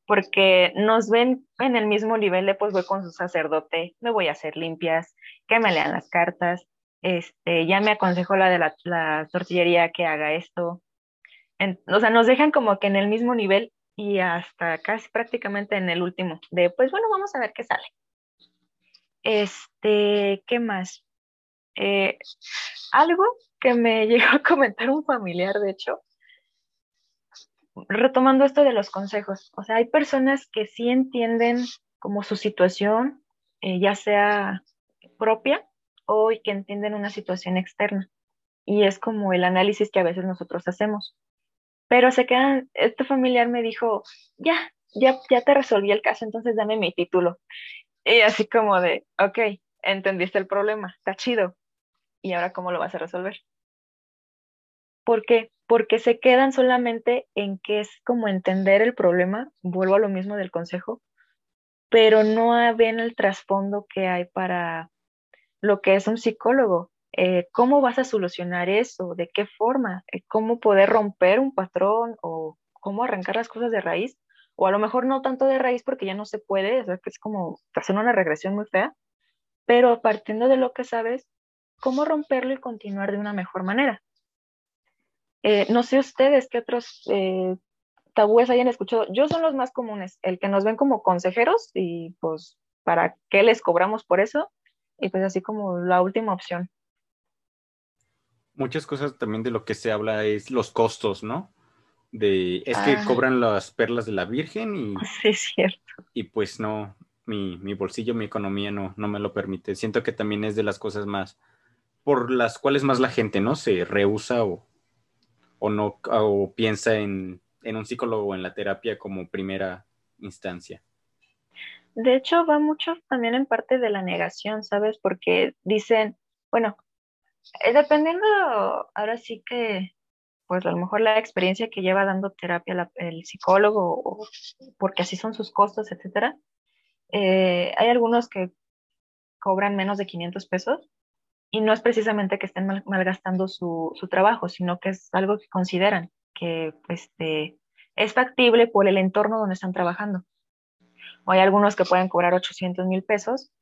S3: porque nos ven en el mismo nivel de pues voy con su sacerdote, me voy a hacer limpias, que me lean las cartas, este, ya me aconsejó la de la, tortillería que haga esto. o sea, nos dejan como que en el mismo nivel y hasta casi prácticamente en el último, de pues bueno, vamos a ver qué sale. Este, ¿qué más? Eh, algo que me llegó a comentar un familiar, de hecho, retomando esto de los consejos, o sea, hay personas que sí entienden como su situación, eh, ya sea propia o que entienden una situación externa. Y es como el análisis que a veces nosotros hacemos. Pero se quedan, este familiar me dijo, ya, ya, ya te resolví el caso, entonces dame mi título. Y así como de, ok, entendiste el problema, está chido. ¿Y ahora cómo lo vas a resolver? ¿Por qué? Porque se quedan solamente en que es como entender el problema, vuelvo a lo mismo del consejo, pero no ven el trasfondo que hay para lo que es un psicólogo. Eh, ¿Cómo vas a solucionar eso? ¿De qué forma? Eh, ¿Cómo poder romper un patrón o cómo arrancar las cosas de raíz? O a lo mejor no tanto de raíz porque ya no se puede, es es como hacer una regresión muy fea, pero partiendo de lo que sabes, ¿cómo romperlo y continuar de una mejor manera? Eh, no sé ustedes qué otros eh, tabúes hayan escuchado. Yo son los más comunes, el que nos ven como consejeros y pues para qué les cobramos por eso y pues así como la última opción.
S2: Muchas cosas también de lo que se habla es los costos, ¿no? De, es que ah. cobran las perlas de la Virgen y...
S3: Sí, es cierto.
S2: Y pues no, mi, mi bolsillo, mi economía no, no me lo permite. Siento que también es de las cosas más, por las cuales más la gente, ¿no? Se rehúsa o, o no o piensa en, un psicólogo o en la terapia como primera instancia.
S3: De hecho, va mucho también en parte de la negación, ¿sabes? Porque dicen, bueno, Eh, dependiendo, ahora sí que, pues a lo mejor la experiencia que lleva dando terapia el psicólogo, o, porque así son sus costos, etcétera. Eh, hay algunos que cobran menos de 500 pesos y no es precisamente que estén malgastando su, su, trabajo, sino que es algo que consideran que este, es factible por el entorno donde están trabajando. Hay algunos que pueden cobrar 800 mil pesos,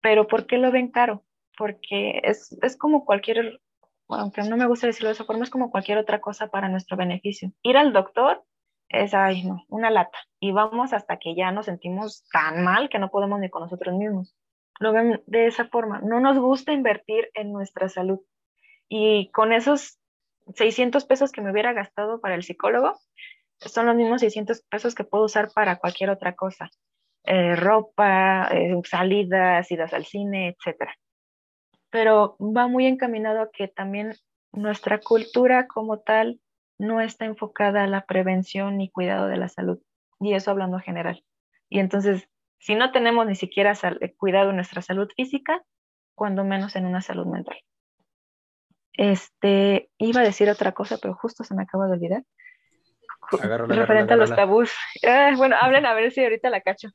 S3: pero ¿por qué lo ven caro? Porque es, es como cualquier, aunque no me gusta decirlo de esa forma, es como cualquier otra cosa para nuestro beneficio. Ir al doctor es, ay, no, una lata. Y vamos hasta que ya nos sentimos tan mal que no podemos ni con nosotros mismos. Lo ven de esa forma. No nos gusta invertir en nuestra salud. Y con esos 600 pesos que me hubiera gastado para el psicólogo, son los mismos 600 pesos que puedo usar para cualquier otra cosa. Eh, ropa, eh, salidas, idas al cine, etc. Pero va muy encaminado a que también nuestra cultura como tal no está enfocada a la prevención ni cuidado de la salud. Y eso hablando en general. Y entonces, si no tenemos ni siquiera eh, cuidado de nuestra salud física, cuando menos en una salud mental. Este, iba a decir otra cosa, pero justo se me acaba de olvidar. referente a los tabús. Ah, bueno, hablen a ver si ahorita la cacho.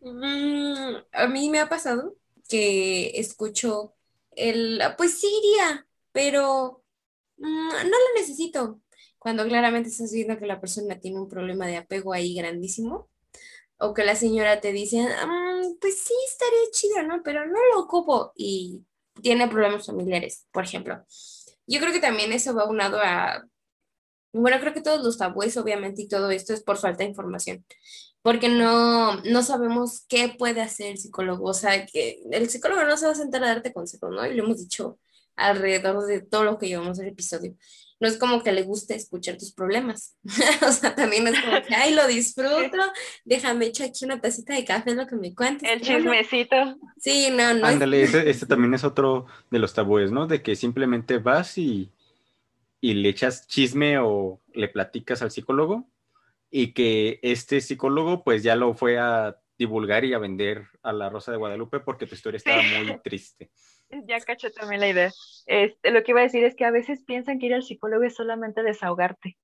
S4: Mm, a mí me ha pasado que escucho el, pues sí iría, pero mm, no lo necesito. Cuando claramente estás viendo que la persona tiene un problema de apego ahí grandísimo, o que la señora te dice, mm, pues sí, estaría chido, ¿no? Pero no lo ocupo y tiene problemas familiares, por ejemplo. Yo creo que también eso va unado a bueno, creo que todos los tabúes, obviamente, y todo esto es por falta de información, porque no, no sabemos qué puede hacer el psicólogo. O sea, que el psicólogo no se va a sentar a darte consejos, ¿no? Y lo hemos dicho alrededor de todo lo que llevamos el episodio. No es como que le guste escuchar tus problemas. o sea, también es como que, ay, lo disfruto, déjame echar aquí una tacita de café, lo que me cuentes.
S3: El chismecito.
S4: Sí, no, no.
S2: Ándale, este, este también es otro de los tabúes, ¿no? De que simplemente vas y y le echas chisme o le platicas al psicólogo y que este psicólogo pues ya lo fue a divulgar y a vender a la Rosa de Guadalupe porque tu historia estaba muy triste.
S3: Ya cacho también la idea. Este, lo que iba a decir es que a veces piensan que ir al psicólogo es solamente desahogarte.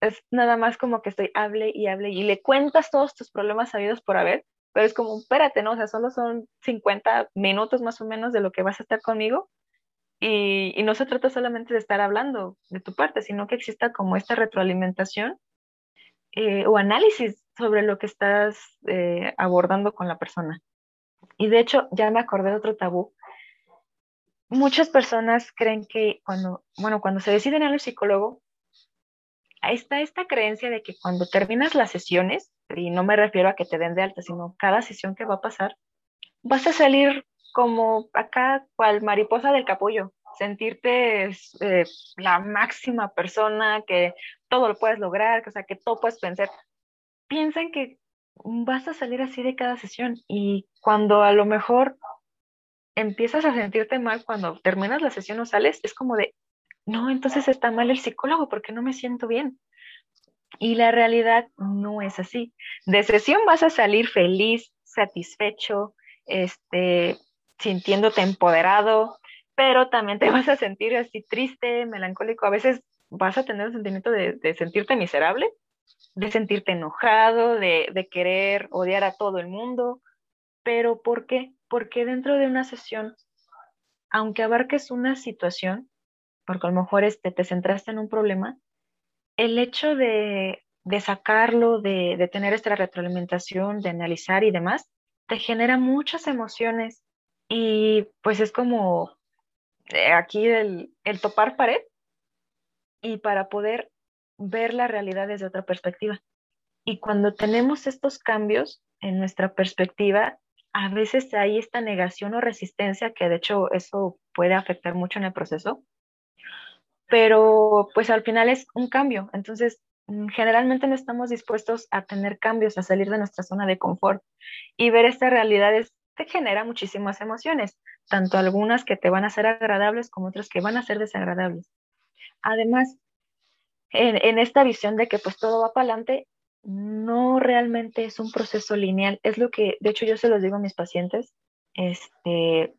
S3: Es nada más como que estoy hable y hable y le cuentas todos tus problemas sabidos por haber, pero es como, espérate, ¿no? O sea, solo son 50 minutos más o menos de lo que vas a estar conmigo y, no se trata solamente de estar hablando de tu parte, sino que exista como esta retroalimentación eh, o análisis sobre lo que estás eh, abordando con la persona. Y de hecho, ya me acordé de otro tabú. Muchas personas creen que cuando, bueno, cuando se deciden al psicólogo, está esta creencia de que cuando terminas las sesiones, y no me refiero a que te den de alta, sino cada sesión que va a pasar, vas a salir como acá, cual mariposa del capullo, sentirte eh, la máxima persona, que todo lo puedes lograr, que, o sea, que todo puedes pensar. Piensan que vas a salir así de cada sesión y cuando a lo mejor empiezas a sentirte mal cuando terminas la sesión o sales, es como de, no, entonces está mal el psicólogo porque no me siento bien. Y la realidad no es así. De sesión vas a salir feliz, satisfecho, este, sintiéndote empoderado, pero también te vas a sentir así triste, melancólico, a veces vas a tener el sentimiento de, sentirte miserable, de sentirte enojado, de, de, querer odiar a todo el mundo, pero ¿por qué? Porque dentro de una sesión, aunque abarques una situación, porque a lo mejor este, te centraste en un problema, el hecho de, de sacarlo, de, de tener esta retroalimentación, de analizar y demás, te genera muchas emociones. Y pues es como eh, aquí el, el topar pared. Y para poder ver la realidad desde otra perspectiva. Y cuando tenemos estos cambios en nuestra perspectiva, a veces hay esta negación o resistencia, que de hecho eso puede afectar mucho en el proceso, pero pues al final es un cambio. Entonces, mm, generalmente no estamos dispuestos a tener cambios, a salir de nuestra zona de confort y ver esta realidad es te genera muchísimas emociones, tanto algunas que te van a ser agradables como otras que van a ser desagradables. Además, en, esta visión de que pues todo va para adelante, no realmente es un proceso lineal, es lo que, de hecho yo se los digo a mis pacientes, este,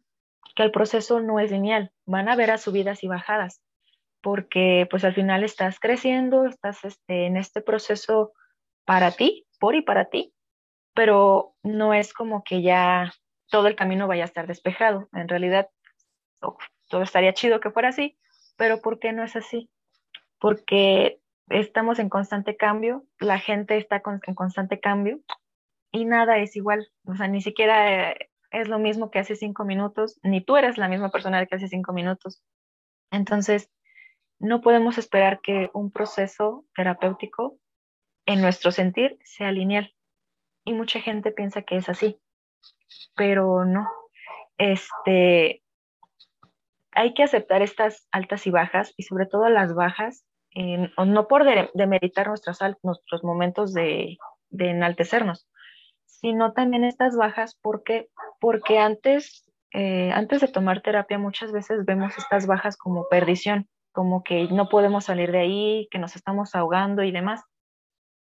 S3: que el proceso no es lineal, van a haber a subidas y bajadas, porque pues al final estás creciendo, estás este, en este proceso para ti, por y para ti, pero no es como que ya todo el camino vaya a estar despejado. En realidad, todo estaría chido que fuera así, pero ¿por qué no es así? Porque estamos en constante cambio, la gente está en constante cambio y nada es igual. O sea, ni siquiera eh, es lo mismo que hace cinco minutos, ni tú eres la misma persona que hace cinco minutos. Entonces, no podemos esperar que un proceso terapéutico en nuestro sentir sea lineal. Y mucha gente piensa que es así, pero no. Este, hay que aceptar estas altas y bajas y sobre todo las bajas, no por demeritar nuestros momentos de, enaltecernos, sino también estas bajas porque, porque antes, eh, antes de tomar terapia muchas veces vemos estas bajas como perdición, como que no podemos salir de ahí, que nos estamos ahogando y demás.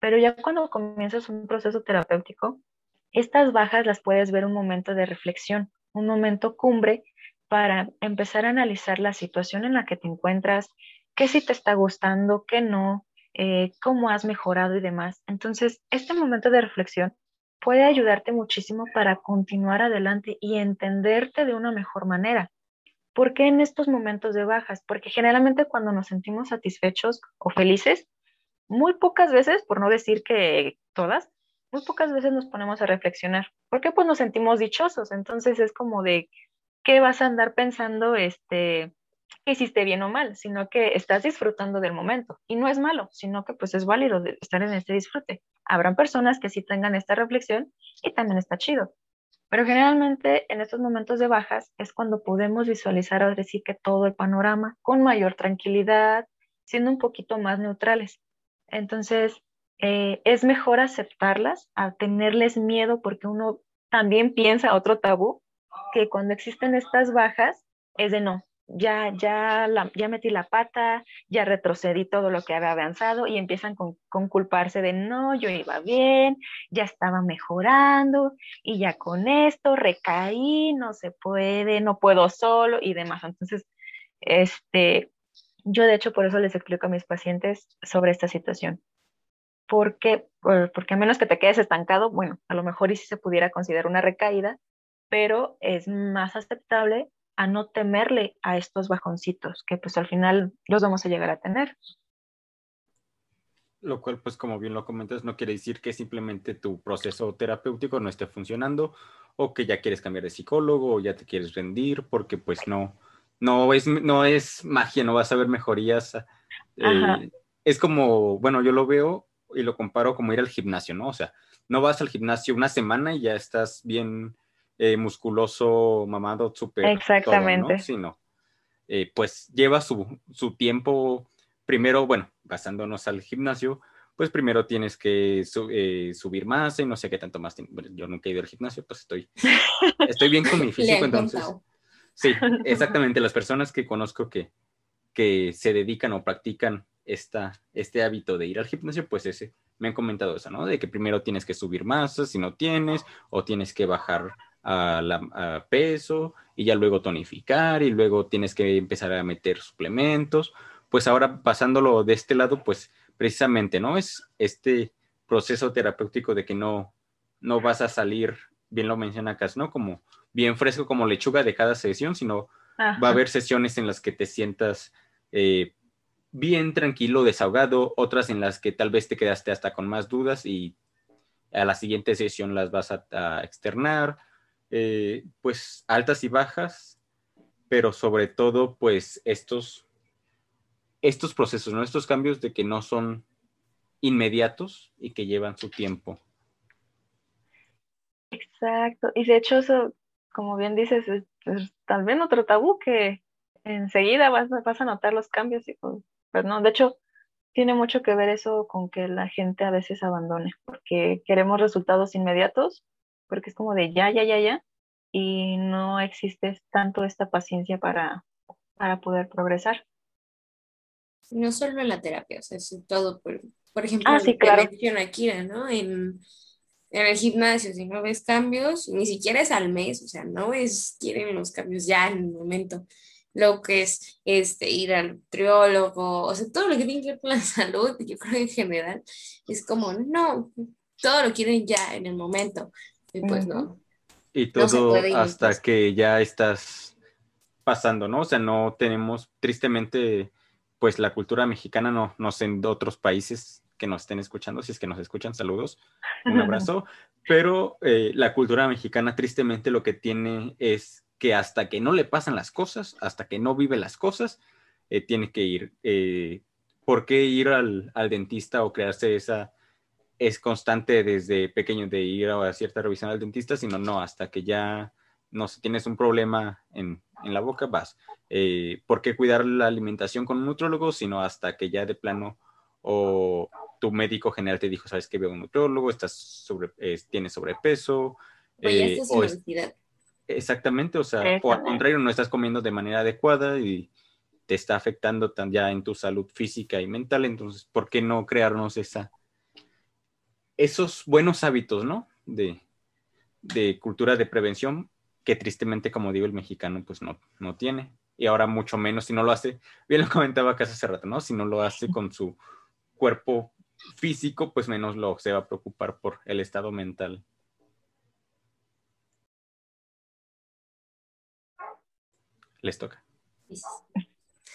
S3: Pero ya cuando comienzas un proceso terapéutico, estas bajas las puedes ver un momento de reflexión, un momento cumbre para empezar a analizar la situación en la que te encuentras, qué sí te está gustando, qué no, eh, cómo has mejorado y demás. Entonces, este momento de reflexión puede ayudarte muchísimo para continuar adelante y entenderte de una mejor manera. ¿Por qué en estos momentos de bajas? Porque generalmente cuando nos sentimos satisfechos o felices, muy pocas veces, por no decir que todas, muy pocas veces nos ponemos a reflexionar. ¿Por qué? Pues nos sentimos dichosos. Entonces es como de, ¿qué vas a andar pensando este, que hiciste bien o mal? Sino que estás disfrutando del momento. Y no es malo, sino que pues es válido estar en este disfrute. Habrán personas que sí tengan esta reflexión y también está chido. Pero generalmente en estos momentos de bajas es cuando podemos visualizar ahora sí que todo el panorama con mayor tranquilidad, siendo un poquito más neutrales. Entonces, eh, es mejor aceptarlas a tenerles miedo porque uno también piensa otro tabú que cuando existen estas bajas es de no, ya, ya, ya metí la pata, ya retrocedí todo lo que había avanzado y empiezan con, con, culparse de no, yo iba bien, ya estaba mejorando y ya con esto recaí, no se puede, no puedo solo y demás. Entonces, este, yo de hecho por eso les explico a mis pacientes sobre esta situación. Porque, porque a menos que te quedes estancado, bueno, a lo mejor y si se pudiera considerar una recaída, pero es más aceptable a no temerle a estos bajoncitos, que pues al final los vamos a llegar a tener.
S2: Lo cual, pues como bien lo comentas, no quiere decir que simplemente tu proceso terapéutico no esté funcionando o que ya quieres cambiar de psicólogo o ya te quieres rendir, porque pues no, no es, no es magia, no vas a ver mejorías. Eh, es como, bueno, yo lo veo y lo comparo como ir al gimnasio, ¿no? O sea, no vas al gimnasio una semana y ya estás bien eh, musculoso, mamado, súper.
S3: Exactamente. ¿no?
S2: Sino, eh, pues lleva su, su, tiempo, primero, bueno, basándonos al gimnasio, pues primero tienes que eh, subir más y no sé qué tanto más. Bueno, yo nunca he ido al gimnasio, pues estoy, estoy bien con mi físico, entonces. Sí, exactamente. Las personas que conozco que, que se dedican o practican esta, este hábito de ir al gimnasio, pues ese, me han comentado eso, ¿no? De que primero tienes que subir masa si no tienes, o tienes que bajar a, la, peso y ya luego tonificar y luego tienes que empezar a meter suplementos. Pues ahora pasándolo de este lado, pues precisamente, ¿no? Es este proceso terapéutico de que no, no vas a salir, bien lo menciona acá, ¿no? Como bien fresco como lechuga de cada sesión, sino va a haber sesiones en las que te sientas eh, bien tranquilo, desahogado, otras en las que tal vez te quedaste hasta con más dudas y a la siguiente sesión las vas a externar, eh, pues altas y bajas, pero sobre todo pues estos, estos procesos. Estos cambios de que no son inmediatos y que llevan su tiempo.
S3: Exacto, y de hecho eso, como bien dices, es, también otro tabú que enseguida vas, vas, a notar los cambios y pues, pues no, de hecho tiene mucho que ver eso con que la gente a veces abandone, porque queremos resultados inmediatos porque es como de ya, ya, ya, ya, y no existe tanto esta paciencia para, para poder progresar.
S4: No solo en la terapia, o sea, es todo, por, por ejemplo, ah, sí, claro. menciona Kira, ¿no? En, en el gimnasio, si no ves cambios, ni siquiera es al mes, o sea, no es, quieren los cambios ya en el momento. Lo que es este, ir al nutriólogo, o sea, todo lo que tiene que ver con la salud, yo creo en general, es como, no, todo lo quieren ya en el momento. Y pues no.
S2: Y todo hasta que ya estás pasando, ¿no? O sea, no tenemos, tristemente, pues la cultura mexicana no, no sé en otros países que nos estén escuchando, si es que nos escuchan, saludos, un abrazo, pero eh, la cultura mexicana tristemente lo que tiene es que hasta que no le pasan las cosas, hasta que no vive las cosas, eh, tiene que ir. Eh, ¿Por qué ir al, al, dentista o crearse esa, es constante desde pequeño de ir a cierta revisión al dentista, sino no, hasta que ya no sé, tienes un problema en, en la boca, vas. Eh, ¿Por qué cuidar la alimentación con un nutrólogo? Sino hasta que ya de plano o tu médico general te dijo, sabes que veo un nutrólogo, estás sobre, tienes sobrepeso.
S4: Eh, o
S2: exactamente, o sea, o al contrario, no estás comiendo de manera adecuada y te está afectando tan ya en tu salud física y mental, entonces, ¿por qué no crearnos esa, esos buenos hábitos, ¿no? De, de cultura de prevención que tristemente, como digo, el mexicano pues no, no tiene. Y ahora mucho menos si no lo hace, bien lo comentaba casi hace rato, ¿no? Si no lo hace con su cuerpo físico, pues menos lo se va a preocupar por el estado mental. Les toca.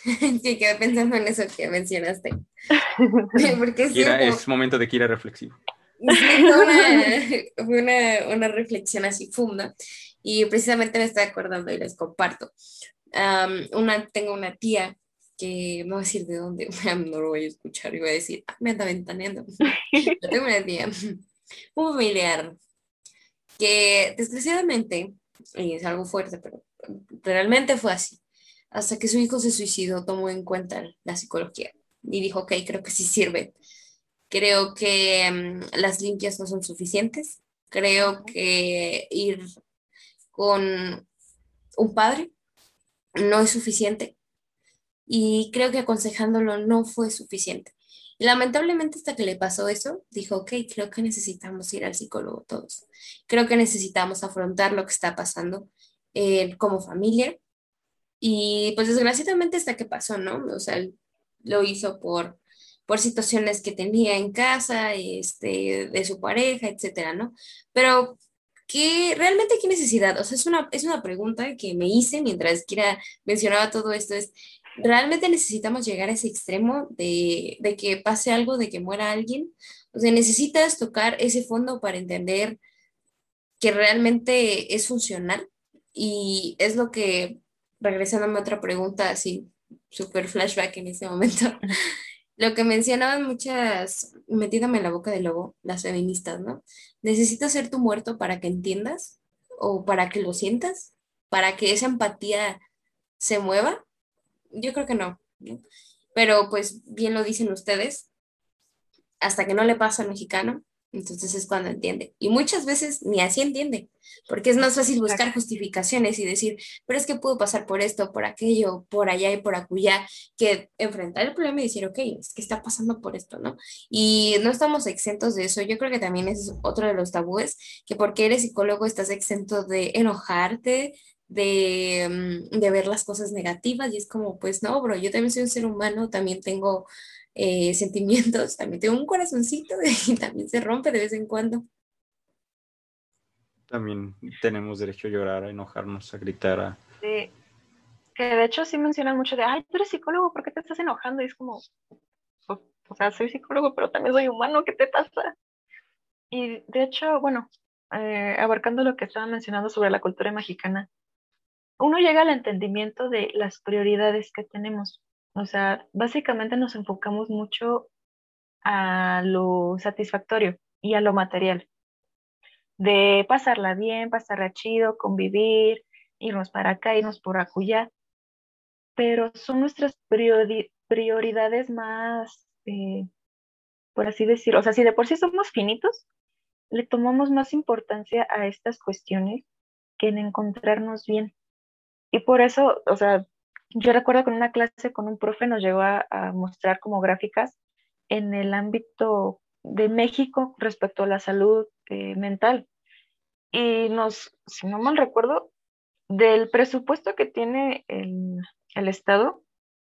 S4: Sí, quedé pensando en eso que mencionaste.
S2: Porque es momento de que ir
S4: Fue una, una, reflexión así funda y precisamente me estoy acordando y les comparto. una, tengo una tía que no voy a decir de dónde, no lo voy a escuchar y voy a decir, ah, me anda ventaneando. tengo una tía, un familiar, que desgraciadamente, y es algo fuerte, pero realmente fue así. Hasta que su hijo se suicidó, tomó en cuenta la psicología y dijo, ok, creo que sí sirve. Creo que mm, las limpias no son suficientes. Creo que ir con un padre no es suficiente y creo que aconsejándolo no fue suficiente. Y lamentablemente hasta que le pasó eso, dijo, ok, creo que necesitamos ir al psicólogo todos. Creo que necesitamos afrontar lo que está pasando eh, como familia. Y pues desgraciadamente hasta que pasó, ¿no? O sea, lo hizo por, por situaciones que tenía en casa, este, de su pareja, etcétera, ¿no? Pero ¿qué, realmente qué necesidad? O sea, es una, es una pregunta que me hice mientras Kira mencionaba todo esto, es, ¿realmente necesitamos llegar a ese extremo de, de que pase algo, de que muera alguien? O sea, necesitas tocar ese fondo para entender que realmente es funcional y es lo que, regresando a otra pregunta, así, super flashback en ese momento, lo que mencionaban muchas, metiéndome en la boca del lobo, las feministas, ¿no? ¿Necesitas ser tu muerto para que entiendas o para que lo sientas? ¿Para que esa empatía se mueva? Yo creo que no. Pero pues bien lo dicen ustedes, hasta que no le pasa al mexicano, entonces es cuando entiende. Y muchas veces ni así entiende, porque es más fácil buscar justificaciones y decir, pero es que puedo pasar por esto, por aquello, por allá y por acullá, que enfrentar el problema y decir, ok, es que está pasando por esto, ¿no? Y no estamos exentos de eso. Yo creo que también es otro de los tabúes, que porque eres psicólogo estás exento de enojarte, de, mm, de ver las cosas negativas y es como, pues no, bro, yo también soy un ser humano, también tengo eh, sentimientos, también tengo un corazoncito y también se rompe de vez en cuando.
S2: También tenemos derecho a llorar, a enojarnos, a gritar. A...
S3: Sí. Que de hecho sí mencionan mucho de, ay, tú eres psicólogo, ¿por qué te estás enojando? Y es como, o, sea, soy psicólogo, pero también soy humano, ¿qué te pasa? Y de hecho, bueno, eh, abarcando lo que estaba mencionando sobre la cultura mexicana, uno llega al entendimiento de las prioridades que tenemos. O sea, básicamente nos enfocamos mucho a lo satisfactorio y a lo material. De pasarla bien, pasarla chido, convivir, irnos para acá, irnos por acullá. Pero son nuestras prioridades más, eh, por así decirlo, o sea, si de por sí somos finitos, le tomamos más importancia a estas cuestiones que en encontrarnos bien. Y por eso, o sea, yo recuerdo que en una clase con un profe nos llegó a, mostrar como gráficas en el ámbito de México respecto a la salud este, mental. Y nos, si no mal recuerdo, del presupuesto que tiene el, el Estado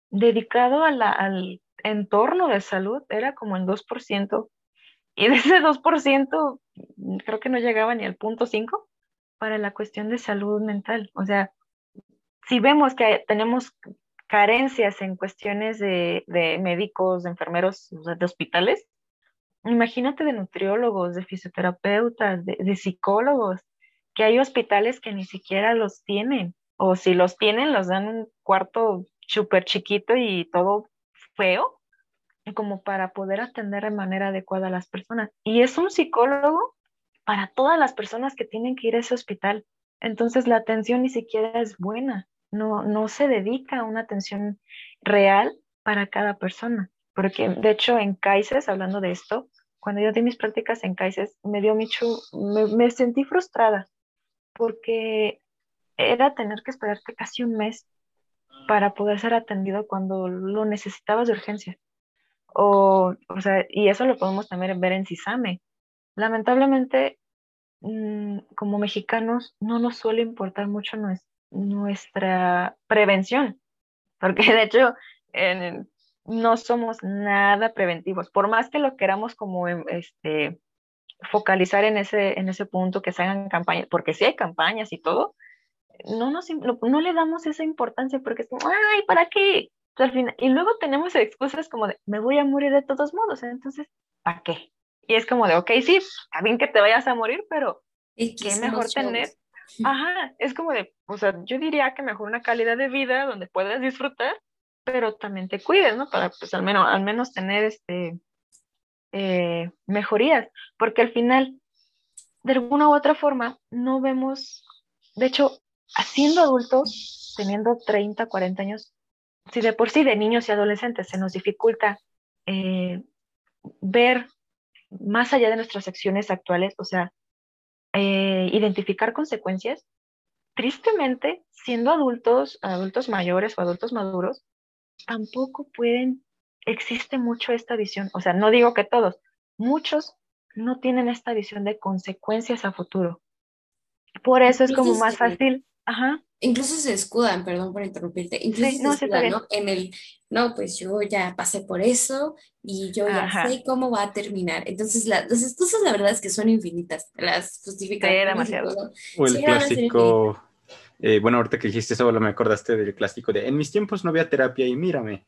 S3: dedicado a la, al entorno de salud era como el 2%. Y de ese 2%, creo que no llegaba ni al punto 5 para la cuestión de salud mental. O sea, si vemos que tenemos carencias en cuestiones de, de médicos, de enfermeros, de hospitales, imagínate de nutriólogos, de fisioterapeutas, de, de, psicólogos, que hay hospitales que ni siquiera los tienen, o si los tienen, los dan un cuarto súper chiquito y todo feo, como para poder atender de manera adecuada a las personas. Y es un psicólogo para todas las personas que tienen que ir a ese hospital. Entonces la atención ni siquiera es buena, no, no se dedica a una atención real para cada persona. Porque de hecho en CAICES, hablando de esto, cuando yo di mis prácticas en CAICES, me dio mucho, me, me sentí frustrada porque era tener que esperarte casi un mes para poder ser atendido cuando lo necesitabas de urgencia. O, o sea, y eso lo podemos también ver en CISAME. Lamentablemente, mmm, como mexicanos, no nos suele importar mucho nuestra prevención, porque de hecho no somos nada preventivos. Por más que lo queramos como este, focalizar en ese, en ese punto, que se hagan campañas, porque sí hay campañas y todo, no, nos, no, no le damos esa importancia porque es como, ay, ¿para qué? Al final, y luego tenemos excusas como de, me voy a morir de todos modos, entonces, ¿para qué? Y es como de, ok, sí, está bien que te vayas a morir, pero ¿qué mejor tener? Ajá, es como de, o sea, yo diría que mejor una calidad de vida donde puedas disfrutar, pero también te cuides, ¿no? Para, pues, al menos, al menos tener, este, eh, mejorías, porque al final, de alguna u otra forma, no vemos, de hecho, haciendo adultos, teniendo 30, 40 años, si de por sí de niños y adolescentes se nos dificulta eh, ver más allá de nuestras acciones actuales, o sea, eh, identificar consecuencias, tristemente, siendo adultos, adultos mayores o adultos maduros, tampoco pueden, existe mucho esta visión, o sea, no digo que todos, muchos no tienen esta visión de consecuencias a futuro. Por eso es como más fácil Ajá.
S4: Incluso se escudan, perdón por interrumpirte, incluso
S3: Sí, no,
S4: se
S3: sí,
S4: escudan. En el, no, pues yo ya pasé por eso y yo ya
S3: Ajá.
S4: sé cómo va a terminar. Entonces, la- las excusas, la verdad es que son infinitas, las justificaciones y
S3: demasiado.
S4: todo.
S2: O el
S4: Sí, sí.
S2: clásico, eh, bueno, ahorita que dijiste eso, me acordaste del clásico de, en mis tiempos no había terapia y mírame.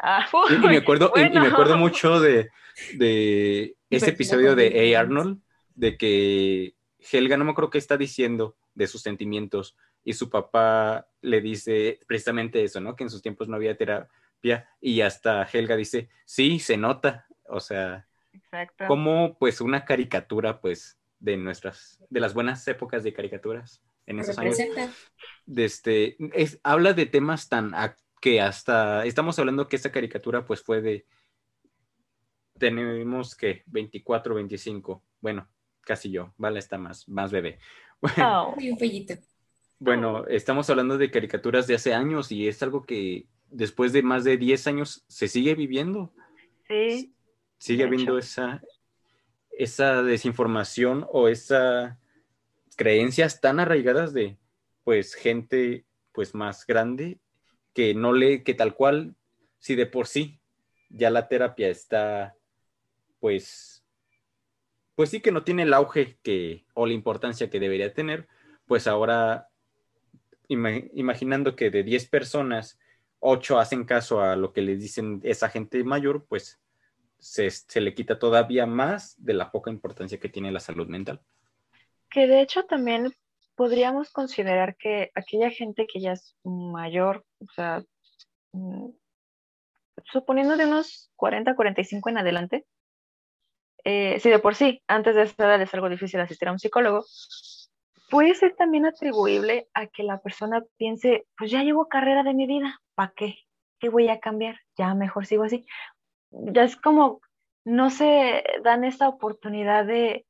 S3: Ah,
S2: Y, y me acuerdo, y- y, me acuerdo mucho de, de este episodio de A. Arnold, de que Helga, no me acuerdo qué está diciendo de sus sentimientos, y su papá le dice precisamente eso, ¿no? Que en sus tiempos no había terapia, y hasta Helga dice, sí, se nota, o sea,
S3: Exacto.
S2: como pues una caricatura, pues, de nuestras, de las buenas épocas de caricaturas en esos años
S4: Representa.
S2: de este, es- habla de temas tan que hasta estamos hablando que esta caricatura pues fue de tenemos que 24, 25, bueno, casi yo, vale, está más, más bebé.
S3: Oh,
S4: un pollito.
S2: Bueno, estamos hablando de caricaturas de hace años y es algo que después de más de 10 años se sigue viviendo.
S3: sí,
S2: Sigue habiendo esa, esa desinformación o esas creencias tan arraigadas de pues gente pues más grande que no lee, que tal cual, si de por sí ya la terapia está pues pues sí que no tiene el auge que o la importancia que debería tener, pues ahora ima- imaginando que de 10 personas, 8 hacen caso a lo que les dicen esa gente mayor, pues se, le quita todavía más de la poca importancia que tiene la salud mental.
S3: que de hecho también podríamos considerar que aquella gente que ya es mayor, o sea, mm, suponiendo de unos 40, 45 en adelante, eh, si de por sí antes de esta edad es algo difícil asistir a un psicólogo, puede ser también atribuible a que la persona piense, pues ya llevo carrera de mi vida, ¿para qué? ¿Qué voy a cambiar? Ya mejor sigo así. Ya es como, no se dan esta oportunidad de,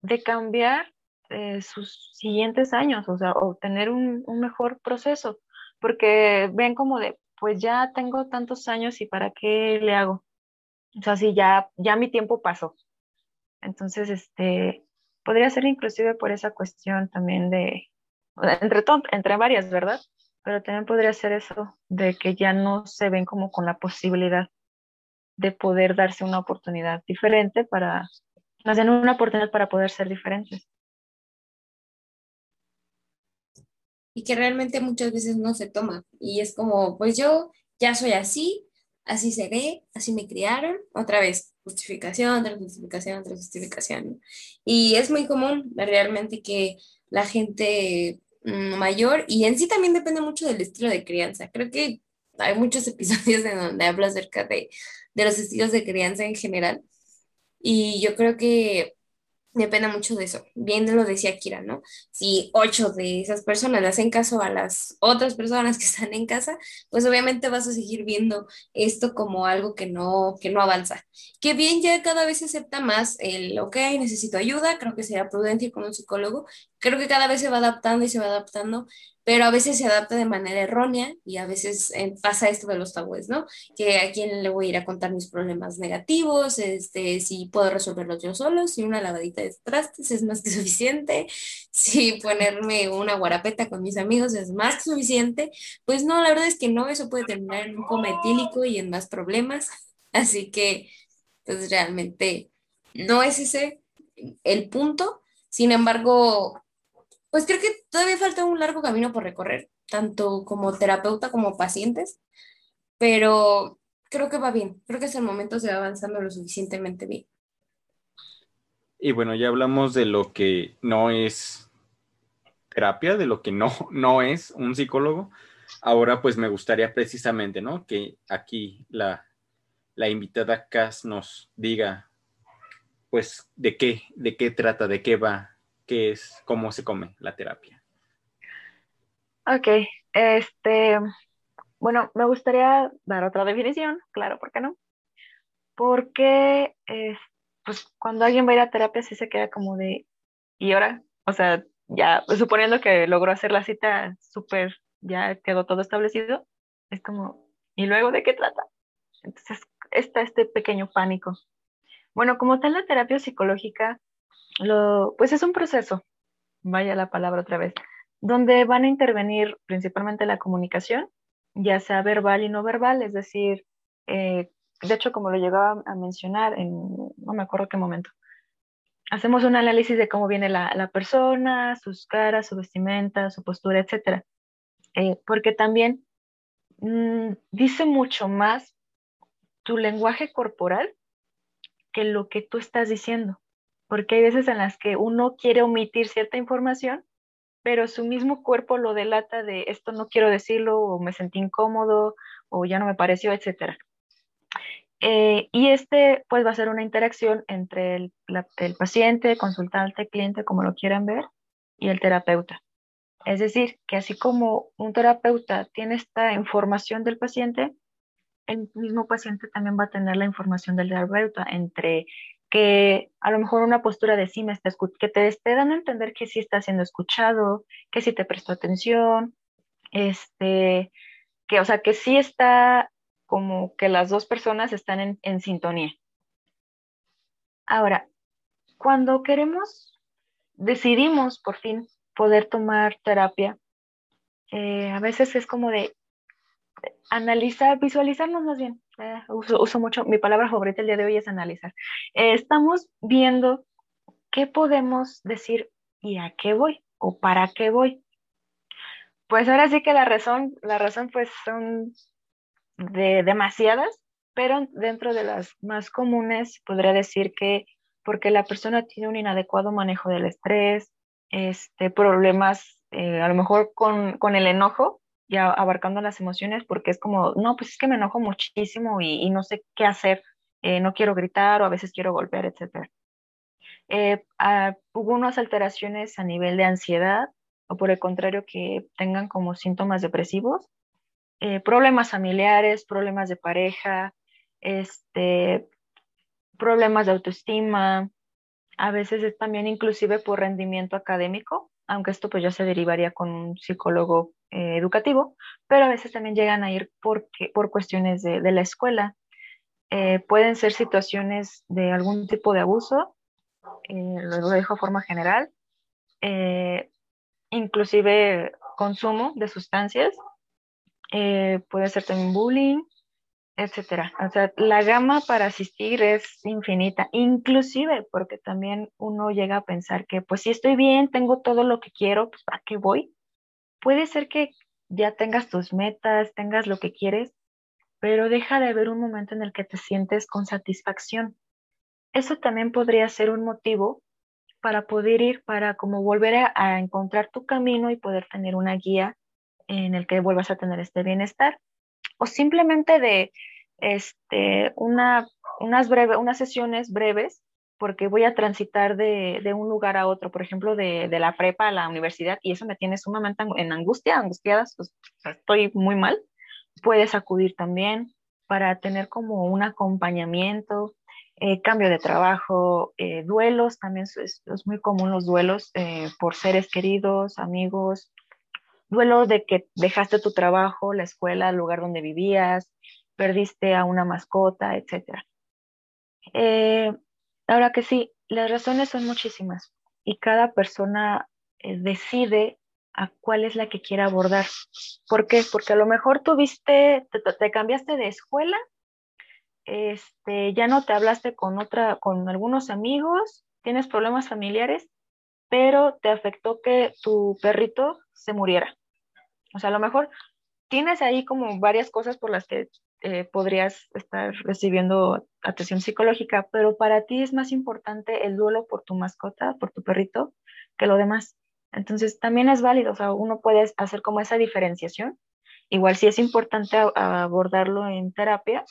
S3: de cambiar eh, sus siguientes años, o sea, obtener un, un mejor proceso, porque ven como de, pues ya tengo tantos años y para qué le hago. O sea, sí, ya, ya mi tiempo pasó. Entonces, este, podría ser inclusive por esa cuestión también de, entre, entre varias, ¿verdad? Pero también podría ser eso, de que ya no se ven como con la posibilidad de poder darse una oportunidad diferente para, más bien una oportunidad para poder ser diferentes.
S4: Y que realmente muchas veces no se toma. Y es como, pues yo ya soy así, así se ve, así me criaron, otra vez, justificación, tras justificación, tras justificación. Y es muy común realmente que la gente mm, mayor, y en sí también depende mucho del estilo de crianza. Creo que hay muchos episodios en donde hablo acerca de, de los estilos de crianza en general. Y yo creo que Depende mucho de eso. Bien lo decía Kira, ¿no? Si ocho de esas personas le hacen caso a las otras personas que están en casa, pues obviamente vas a seguir viendo esto como algo que no, que no avanza. Que bien ya cada vez se acepta más el, ok, necesito ayuda, creo que sería prudente ir con un psicólogo. Creo que cada vez se va adaptando y se va adaptando pero a veces se adapta de manera errónea y a veces eh, pasa esto de los tabúes, ¿no? Que a quién le voy a ir a contar mis problemas negativos, este, si puedo resolverlos yo solo, si una lavadita de trastes es más que suficiente, si ponerme una guarapeta con mis amigos es más que suficiente, pues no, la verdad es que no, eso puede terminar en un coma etílico y en más problemas, así que pues realmente no es ese el punto, sin embargo, pues creo que todavía falta un largo camino por recorrer, tanto como terapeuta como pacientes, pero creo que va bien, creo que hasta el momento se va avanzando lo suficientemente bien.
S2: Y bueno, ya hablamos de lo que no es terapia, de lo que no, no es un psicólogo. Ahora pues me gustaría precisamente, ¿no? Que aquí la, la invitada Cass nos diga, pues, de qué, de qué trata, de qué va qué es, cómo se come la terapia.
S3: Ok, este, bueno, me gustaría dar otra definición, claro, ¿por qué no? Porque, pues, cuando alguien va a ir a terapia sí se queda como de, ¿y ahora? O sea, ya, suponiendo que logró hacer la cita súper, ya quedó todo establecido, es como, ¿y luego de qué trata? Entonces, está este pequeño pánico. Bueno, como tal, la terapia psicológica lo, pues es un proceso, vaya la palabra otra vez, donde van a intervenir principalmente la comunicación, ya sea verbal y no verbal, es decir, eh, de hecho, como lo llegaba a mencionar en, no me acuerdo qué momento, hacemos un análisis de cómo viene la, persona, sus caras, su vestimenta, su postura, etc. Eh, porque también mm, dice mucho más tu lenguaje corporal que lo que tú estás diciendo porque hay veces en las que uno quiere omitir cierta información, pero su mismo cuerpo lo delata de esto no quiero decirlo, o me sentí incómodo, o ya no me pareció, etc. Eh, y este pues va a ser una interacción entre el, el paciente, consultante, cliente, como lo quieran ver, y el terapeuta. Es decir, que así como un terapeuta tiene esta información del paciente, el mismo paciente también va a tener la información del terapeuta entre que a lo mejor una postura de sí me está que te esté dando a entender que sí está siendo escuchado, que sí te prestó atención, este, que, o sea, que sí está como que las dos personas están en, en sintonía. Ahora, cuando queremos, decidimos por fin poder tomar terapia, eh, a veces es como de analizar, visualizarnos más bien, eh, uso, mucho, mi palabra favorita el día de hoy es analizar. Eh, estamos viendo qué podemos decir y a qué voy o para qué voy. Pues ahora sí que la razón, la razón pues son de demasiadas, pero dentro de las más comunes podría decir que porque la persona tiene un inadecuado manejo del estrés, este, problemas eh, a lo mejor con, con el enojo, ya abarcando las emociones, porque es como, no, pues es que me enojo muchísimo y, no sé qué hacer, eh, no quiero gritar o a veces quiero golpear, etc. Eh, ah, hubo unas alteraciones a nivel de ansiedad o por el contrario que tengan como síntomas depresivos, eh, problemas familiares, problemas de pareja, este, problemas de autoestima, a veces es también inclusive por rendimiento académico, aunque esto pues ya se derivaría con un psicólogo eh, educativo, pero a veces también llegan a ir porque, por cuestiones de, la escuela. Eh, pueden ser situaciones de algún tipo de abuso eh, lo dejo de forma general, inclusive consumo de sustancias, puede ser también bullying, etcétera. O sea, la gama para asistir es infinita, inclusive porque también uno llega a pensar que, pues si estoy bien, tengo todo lo que quiero, pues ¿para qué voy? Puede ser que ya tengas tus metas, tengas lo que quieres, pero deja de haber un momento en el que te sientes con satisfacción. Eso también podría ser un motivo para poder ir, para como volver a, encontrar tu camino y poder tener una guía en el que vuelvas a tener este bienestar o simplemente de este, una, unas, breve, unas sesiones breves, porque voy a transitar de, de un lugar a otro, por ejemplo, de, de, la prepa a la universidad, y eso me tiene sumamente en angustia, angustiada, pues, estoy muy mal. Puedes acudir también para tener como un acompañamiento, eh, cambio de trabajo, eh, duelos, también es, es, muy común los duelos eh, por seres queridos, amigos, duelo de que dejaste tu trabajo, la escuela, el lugar donde vivías, perdiste a una mascota, etc. Ahora que sí, las razones son muchísimas y cada persona eh, decide a cuál es la que quiere abordar. ¿Por qué? Porque a lo mejor tuviste, te, te cambiaste de escuela, este, ya no te hablaste con otra, con algunos amigos, tienes problemas familiares, pero te afectó que tu perrito se muriera. O sea, a lo mejor tienes ahí como varias cosas por las que eh, podrías estar recibiendo atención psicológica, pero para ti es más importante el duelo por tu mascota, por tu perrito, que lo demás. Entonces, también es válido, o sea, uno puede hacer como esa diferenciación. Igual sí es importante abordarlo en terapia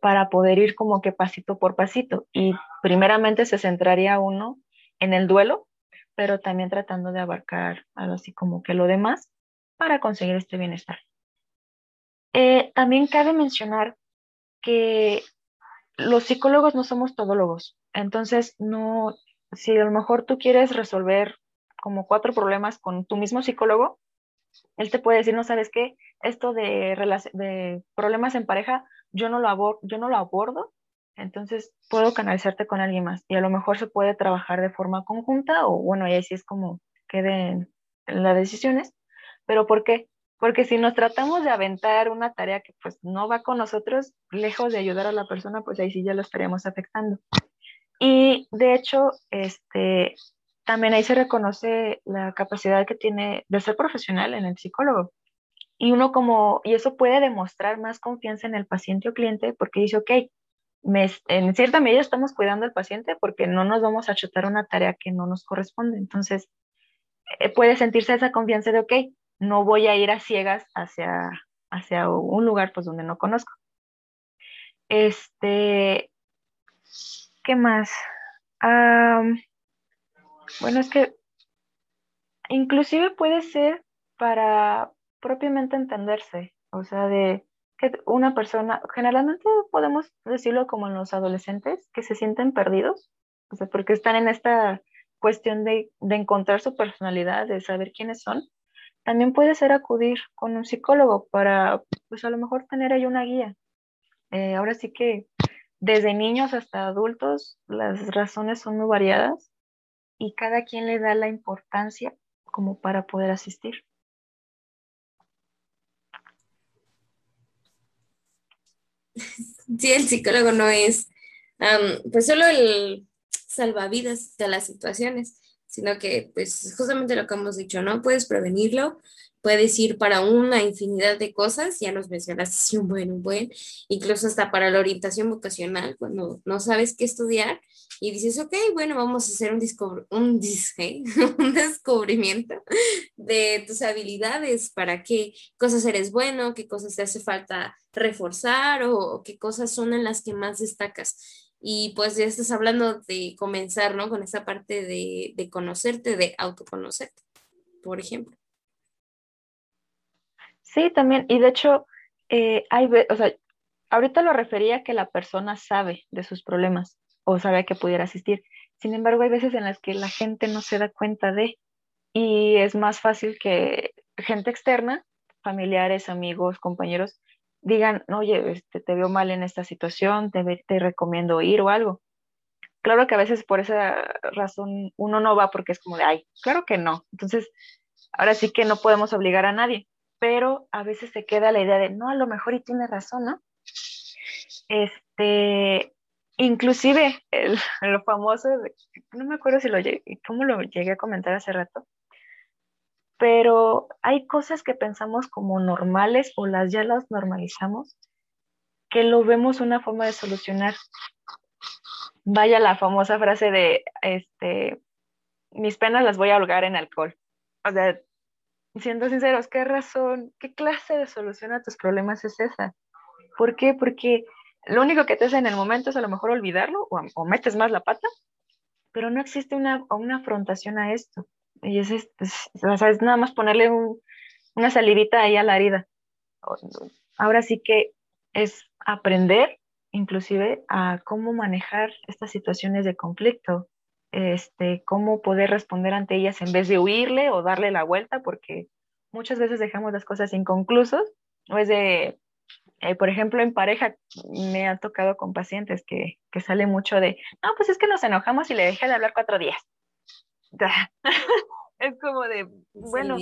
S3: para poder ir como que pasito por pasito. Y primeramente se centraría uno en el duelo, pero también tratando de abarcar algo así como que lo demás para conseguir este bienestar. Eh, también cabe mencionar que los psicólogos no somos todólogos, entonces no, si a lo mejor tú quieres resolver como cuatro problemas con tu mismo psicólogo, él te puede decir, no sabes qué, esto de, problemas en pareja, yo no, lo yo no lo abordo, entonces puedo canalizarte con alguien más y a lo mejor se puede trabajar de forma conjunta o bueno, y ahí es como queden las decisiones, ¿Pero por qué? Porque si nos tratamos de aventar una tarea que pues no va con nosotros, lejos de ayudar a la persona, pues ahí sí ya lo estaríamos afectando. Y de hecho, este, también ahí se reconoce la capacidad que tiene de ser profesional en el psicólogo. Y uno como, y eso puede demostrar más confianza en el paciente o cliente porque dice, ok, en cierta medida estamos cuidando al paciente porque no nos vamos a chutar una tarea que no nos corresponde. Entonces, eh, puede sentirse esa confianza de, ok, no voy a ir a ciegas hacia, hacia un lugar pues donde no conozco. Este, ¿qué más? bueno, es que inclusive puede ser para propiamente entenderse, o sea, de que una persona, generalmente podemos decirlo como en los adolescentes, que se sienten perdidos, o sea, porque están en esta cuestión de, de encontrar su personalidad, de saber quiénes son, también puede ser acudir con un psicólogo para, pues a lo mejor tener ahí una guía. Eh, ahora sí que desde niños hasta adultos las razones son muy variadas y cada quien le da la importancia como para poder asistir.
S4: Sí, el psicólogo no es pues solo el salvavidas de las situaciones, sino que pues justamente lo que hemos dicho, ¿no? Puedes prevenirlo, puedes ir para una infinidad de cosas, ya nos mencionaste sí, un buen, un buen, incluso hasta para la orientación vocacional, cuando no sabes qué estudiar y dices, ok, bueno, vamos a hacer un, un, un descubrimiento de tus habilidades, para qué cosas eres bueno, qué cosas te hace falta reforzar o qué cosas son en las que más destacas y pues ya estás hablando de comenzar, ¿no? Con esa parte de, de conocerte, de autoconocerte, por ejemplo.
S3: Sí, también, y de hecho, eh, hay, o sea, ahorita lo refería que la persona sabe de sus problemas o sabe que pudiera asistir. Sin embargo, hay veces en las que la gente no se da cuenta de, y es más fácil que gente externa, familiares, amigos, compañeros, digan, oye, este, te veo mal en esta situación, te, te recomiendo ir o algo. Claro que a veces por esa razón uno no va porque es como de, ay, claro que no. Entonces, ahora sí que no podemos obligar a nadie, pero a veces se queda la idea de, no, a lo mejor y tiene razón, ¿no? Este, inclusive el, lo famoso, no me acuerdo si lo cómo lo llegué a comentar hace rato, pero hay cosas que pensamos como normales o las ya las normalizamos, que lo vemos una forma de solucionar. Vaya la famosa frase de, este, mis penas las voy a holgar en alcohol. O sea, siendo sinceros, ¿qué razón, qué clase de solución a tus problemas es esa? ¿Por qué? Porque lo único que te hace en el momento es a lo mejor olvidarlo o, metes más la pata, pero no existe una, una afrontación a esto. Y es, es, es nada más ponerle una salivita ahí a la herida. Ahora sí que es aprender inclusive a cómo manejar estas situaciones de conflicto, este, cómo poder responder ante ellas en vez de huirle o darle la vuelta, porque muchas veces dejamos las cosas inconclusas, o es de, eh, por ejemplo, en pareja me ha tocado con pacientes que, que sale mucho de, no, pues es que nos enojamos y le dejé de hablar cuatro días. es como de, bueno.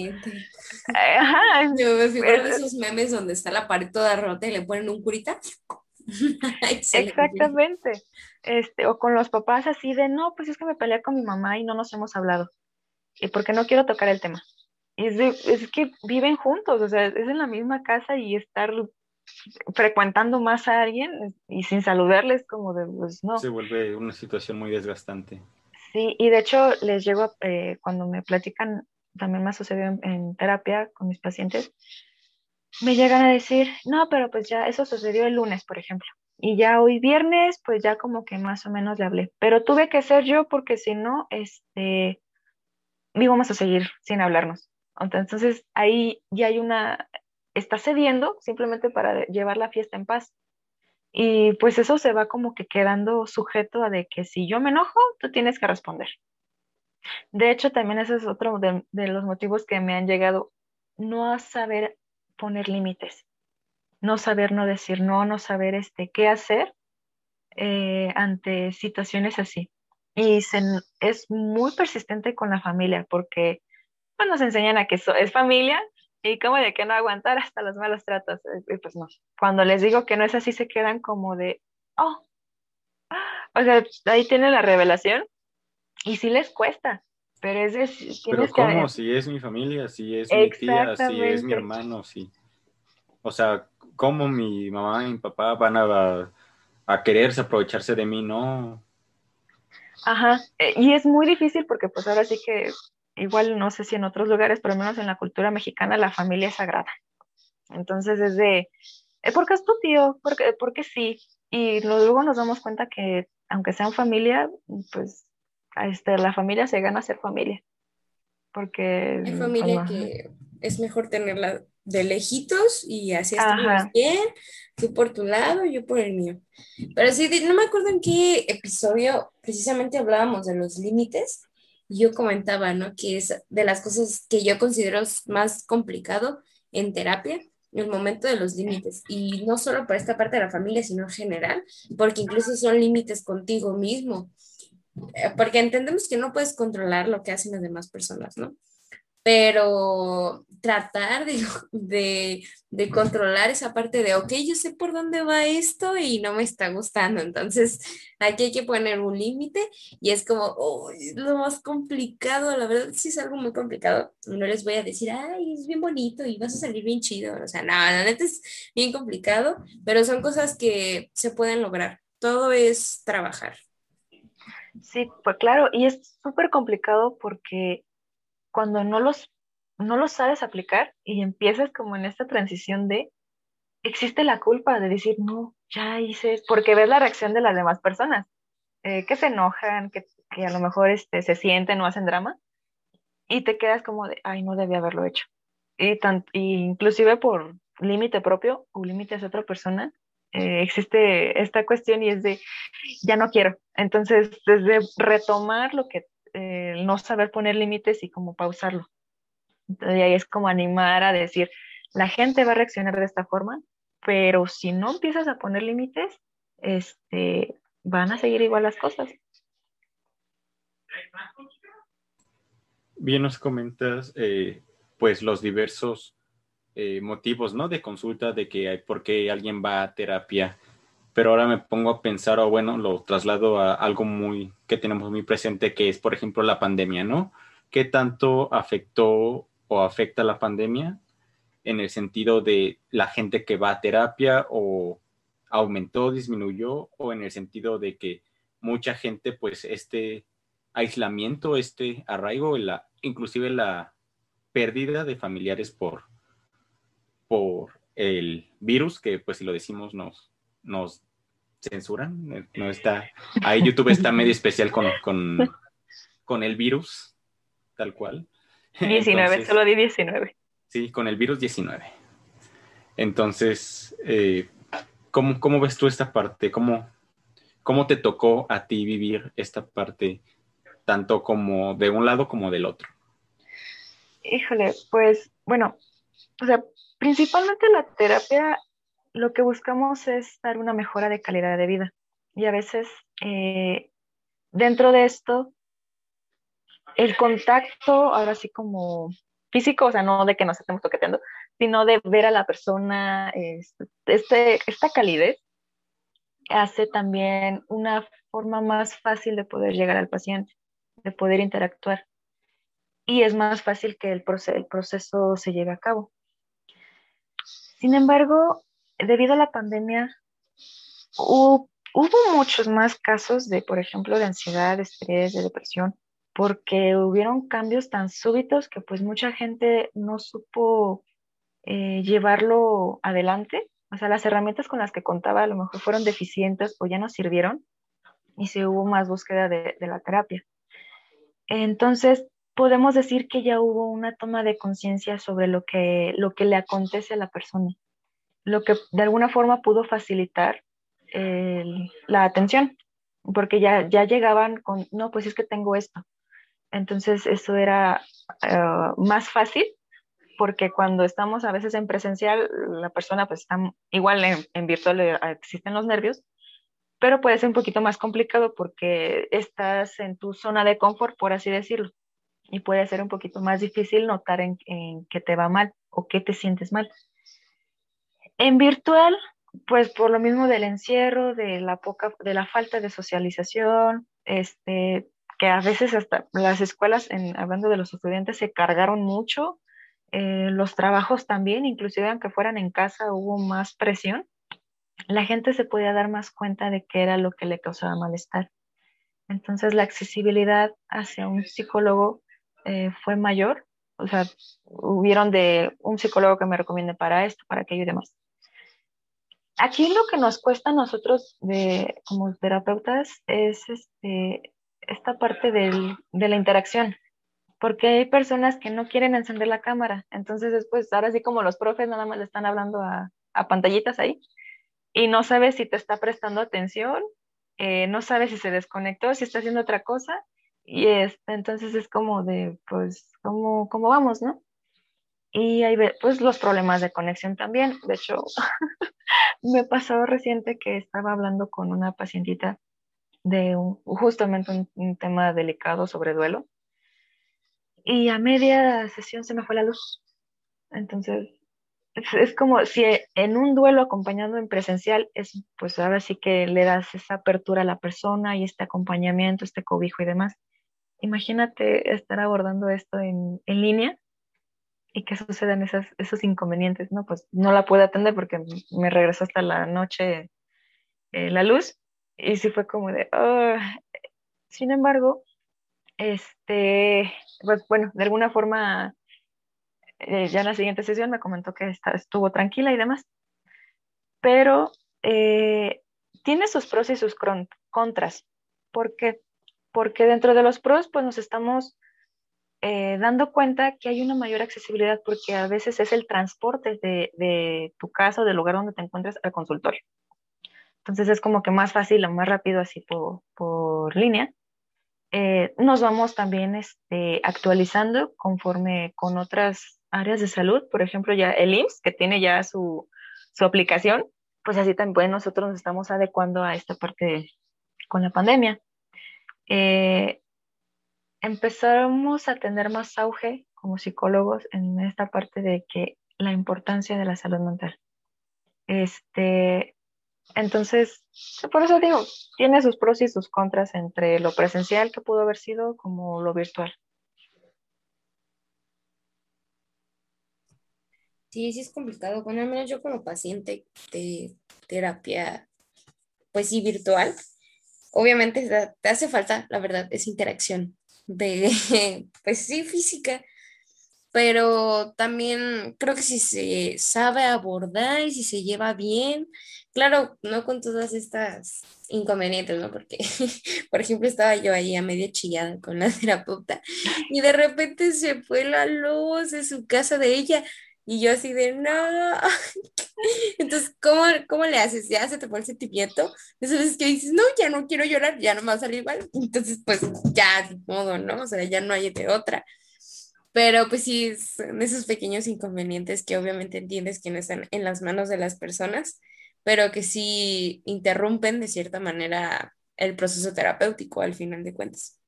S4: Ajá, Yo me figuro de esos memes donde está la pared toda rota y le ponen un curita.
S3: Exactamente. Este, o con los papás así de, no, pues es que me peleé con mi mamá y no nos hemos hablado. Y porque no quiero tocar el tema. Y es, es que viven juntos, o sea, es en la misma casa y estar frecuentando más a alguien y sin saludarles como de, pues no.
S2: Se vuelve una situación muy desgastante.
S3: Sí, y de hecho les llego, eh, cuando me platican, también me ha sucedido en, terapia con mis pacientes, me llegan a decir, no, pero pues ya eso sucedió el lunes, por ejemplo. Y ya hoy viernes, pues ya como que más o menos le hablé. Pero tuve que ser yo porque si no, este, íbamos a seguir sin hablarnos. Entonces ahí ya hay una, está cediendo simplemente para llevar la fiesta en paz. Y pues eso se va como que quedando sujeto a de que si yo me enojo, tú tienes que responder. De hecho, también ese es otro de, los motivos que me han llegado, no a saber poner límites, no saber no decir no, no saber este, qué hacer eh, ante situaciones así. Y es muy persistente con la familia porque pues, nos enseñan a que es familia, y como de que no aguantar hasta los malos tratos. Y pues no. Cuando les digo que no es así, se quedan como de, oh, o sea, ahí tiene la revelación y sí les cuesta, pero es de,
S2: Pero ¿cómo? Si es mi familia, si es mi tía, si es mi hermano, si... O sea, ¿cómo mi mamá y mi papá van a, a quererse aprovecharse de mí? No.
S3: Ajá, eh, y es muy difícil porque pues ahora sí que igual no sé si en otros lugares, pero al menos en la cultura mexicana la familia es sagrada. Entonces es de, eh, ¿por qué es tu tío? ¿Por qué, sí? Y luego nos damos cuenta que aunque sean familia, pues este, la familia se gana ser familia. Porque...
S4: Hay familia que es mejor tenerla de lejitos y así estamos bien, tú por tu lado, yo por el mío. Pero sí, no me acuerdo en qué episodio precisamente hablábamos de los límites yo comentaba, ¿no? Que es de las cosas que yo considero más complicado en terapia, el momento de los límites. Y no solo para esta parte de la familia, sino en general, porque incluso son límites contigo mismo. Eh, porque entendemos que no puedes controlar lo que hacen las demás personas, ¿no? Pero tratar de, controlar esa parte de, ok, yo sé por dónde va esto y no me está gustando, entonces aquí hay que poner un límite y es como, oh, es lo más complicado, la verdad sí es algo muy complicado, no les voy a decir, ay, es bien bonito y vas a salir bien chido, o sea, no, la neta es bien complicado, pero son cosas que se pueden lograr, todo es trabajar.
S3: Sí, pues claro, y es súper complicado porque cuando no los, no los sabes aplicar y empiezas como en esta transición de, existe la culpa de decir, no, ya hice, porque ves la reacción de las demás personas, eh, que se enojan, que, que, a lo mejor este, se sienten o hacen drama, y te quedas como de, ay, no debía haberlo hecho. Y, tan, inclusive por límite propio o límites de otra persona, eh, existe esta cuestión y es de, ya no quiero. Entonces, desde retomar lo que eh, no saber poner límites y como pausarlo. Entonces ahí es como animar a decir, la gente va a reaccionar de esta forma, pero si no empiezas a poner límites, este, van a seguir igual las cosas.
S2: Bien nos comentas, eh, pues, los diversos eh, motivos, ¿no? De consulta de que por qué alguien va a terapia. Pero ahora me pongo a pensar, o bueno, lo traslado a algo muy que tenemos muy presente, que es, por ejemplo, la pandemia, ¿no? ¿Qué tanto afectó o afecta la pandemia en el sentido de la gente que va a terapia o aumentó, disminuyó, o en el sentido de que mucha gente, pues, este aislamiento, este arraigo, la, inclusive la pérdida de familiares por, por el virus, que pues si lo decimos nos, nos censuran, no está, ahí YouTube está medio especial con, con, el virus, tal cual.
S3: 19, solo di 19.
S2: Sí, con el virus 19. Entonces, eh, ¿cómo, ves tú esta parte? ¿Cómo, ¿Cómo te tocó a ti vivir esta parte, tanto como de un lado como del otro?
S3: Híjole, pues bueno, o sea, Principalmente la terapia, lo que buscamos es dar una mejora de calidad de vida. Y a veces, eh, dentro de esto, el contacto, ahora sí como físico, o sea, no de que nos estemos toqueteando, sino de ver a la persona, este, esta calidez hace también una forma más fácil de poder llegar al paciente, de poder interactuar. Y es más fácil que el, el proceso se lleve a cabo. Sin embargo, debido a la pandemia, hubo, muchos más casos de, por ejemplo, de ansiedad, de estrés, de depresión, porque hubieron cambios tan súbitos que pues mucha gente no supo eh, llevarlo adelante. O sea, las herramientas con las que contaba a lo mejor fueron deficientes o ya no sirvieron y se hubo más búsqueda de, la terapia. Entonces, podemos decir que ya hubo una toma de conciencia sobre lo que le acontece a la persona, lo que de alguna forma pudo facilitar la atención, porque ya, ya llegaban con, no, pues es que tengo esto. Entonces eso era eh, más fácil porque cuando estamos a veces en presencial, la persona pues está igual en, en virtual eh, existen los nervios, pero puede ser un poquito más complicado porque estás en tu zona de confort, por así decirlo y puede ser un poquito más difícil notar en, que te va mal o que te sientes mal. En virtual, pues por lo mismo del encierro, de la poca, de la falta de socialización, este, que a veces hasta las escuelas, hablando de los estudiantes, se cargaron mucho, eh, los trabajos también, inclusive aunque fueran en casa, hubo más presión, la gente se podía dar más cuenta de qué era lo que le causaba malestar. Entonces la accesibilidad hacia un psicólogo eh, fue mayor. O sea, hubieron de un psicólogo que me recomiende para esto, para aquello y demás. Aquí lo que nos cuesta a nosotros de, como terapeutas es este, esta parte del, de la interacción, porque hay personas que no quieren encender la cámara, entonces después, ahora sí como los profes nada más le están hablando a, pantallitas ahí y no sabes si te está prestando atención, eh, no sabes si se desconectó, si está haciendo otra cosa y este, entonces es como de, pues, ¿cómo, cómo vamos, no? Y hay pues los problemas de conexión también. De hecho, me pasó reciente que estaba hablando con una pacientita de justamente un, tema delicado sobre duelo. Y a media sesión se me fue la luz. Entonces, es, como si en un duelo acompañado en presencial, es, pues ahora sí que le das esa apertura a la persona y este acompañamiento, este cobijo y demás imagínate estar abordando esto en, línea y que sucedan esas, esos inconvenientes, ¿no? Pues no la puedo atender porque me regresó hasta la noche eh, la luz y sí fue como de, sin embargo, este, pues bueno, de alguna forma, eh, ya en la siguiente sesión me comentó que estuvo tranquila y demás, pero eh, tiene sus pros y sus contras. ¿Por qué? porque dentro de los pros, pues nos estamos eh, dando cuenta que hay una mayor accesibilidad porque a veces es el transporte de, tu casa o del lugar donde te encuentres al consultorio. Entonces es como que más fácil o más rápido así por, línea. Eh, nos vamos también este, actualizando conforme con otras áreas de salud, por ejemplo ya el IMSS, que tiene ya su, su aplicación, pues así también nosotros nos estamos adecuando a esta parte con la pandemia. Eh, empezamos a tener más auge como psicólogos en esta parte de que la importancia de la salud mental. Este, entonces, por eso digo, tiene sus pros y sus contras entre lo presencial que pudo haber sido como lo virtual.
S4: Sí, sí es complicado. Bueno, al menos yo como paciente de terapia, pues sí, virtual, obviamente te hace falta, la verdad, esa interacción de, pues sí, física, pero también creo que si se sabe abordar y si se lleva bien, claro, no con todas estas inconvenientes, ¿no? Porque, por ejemplo, estaba yo ahí a medio chillada con la terapeuta y de repente se fue la luz de su casa de ella y yo así de, no. Entonces, ¿cómo, ¿cómo le haces? ¿Ya se te fue el sentimiento? Veces que dices, no, ya no quiero llorar, ya no me va a salir igual. Entonces, pues ya, de modo, ¿no? O sea, ya no hay de otra. Pero pues sí, son esos pequeños inconvenientes que obviamente entiendes que no están en las manos de las personas, pero que sí interrumpen de cierta manera el proceso terapéutico al final de cuentas.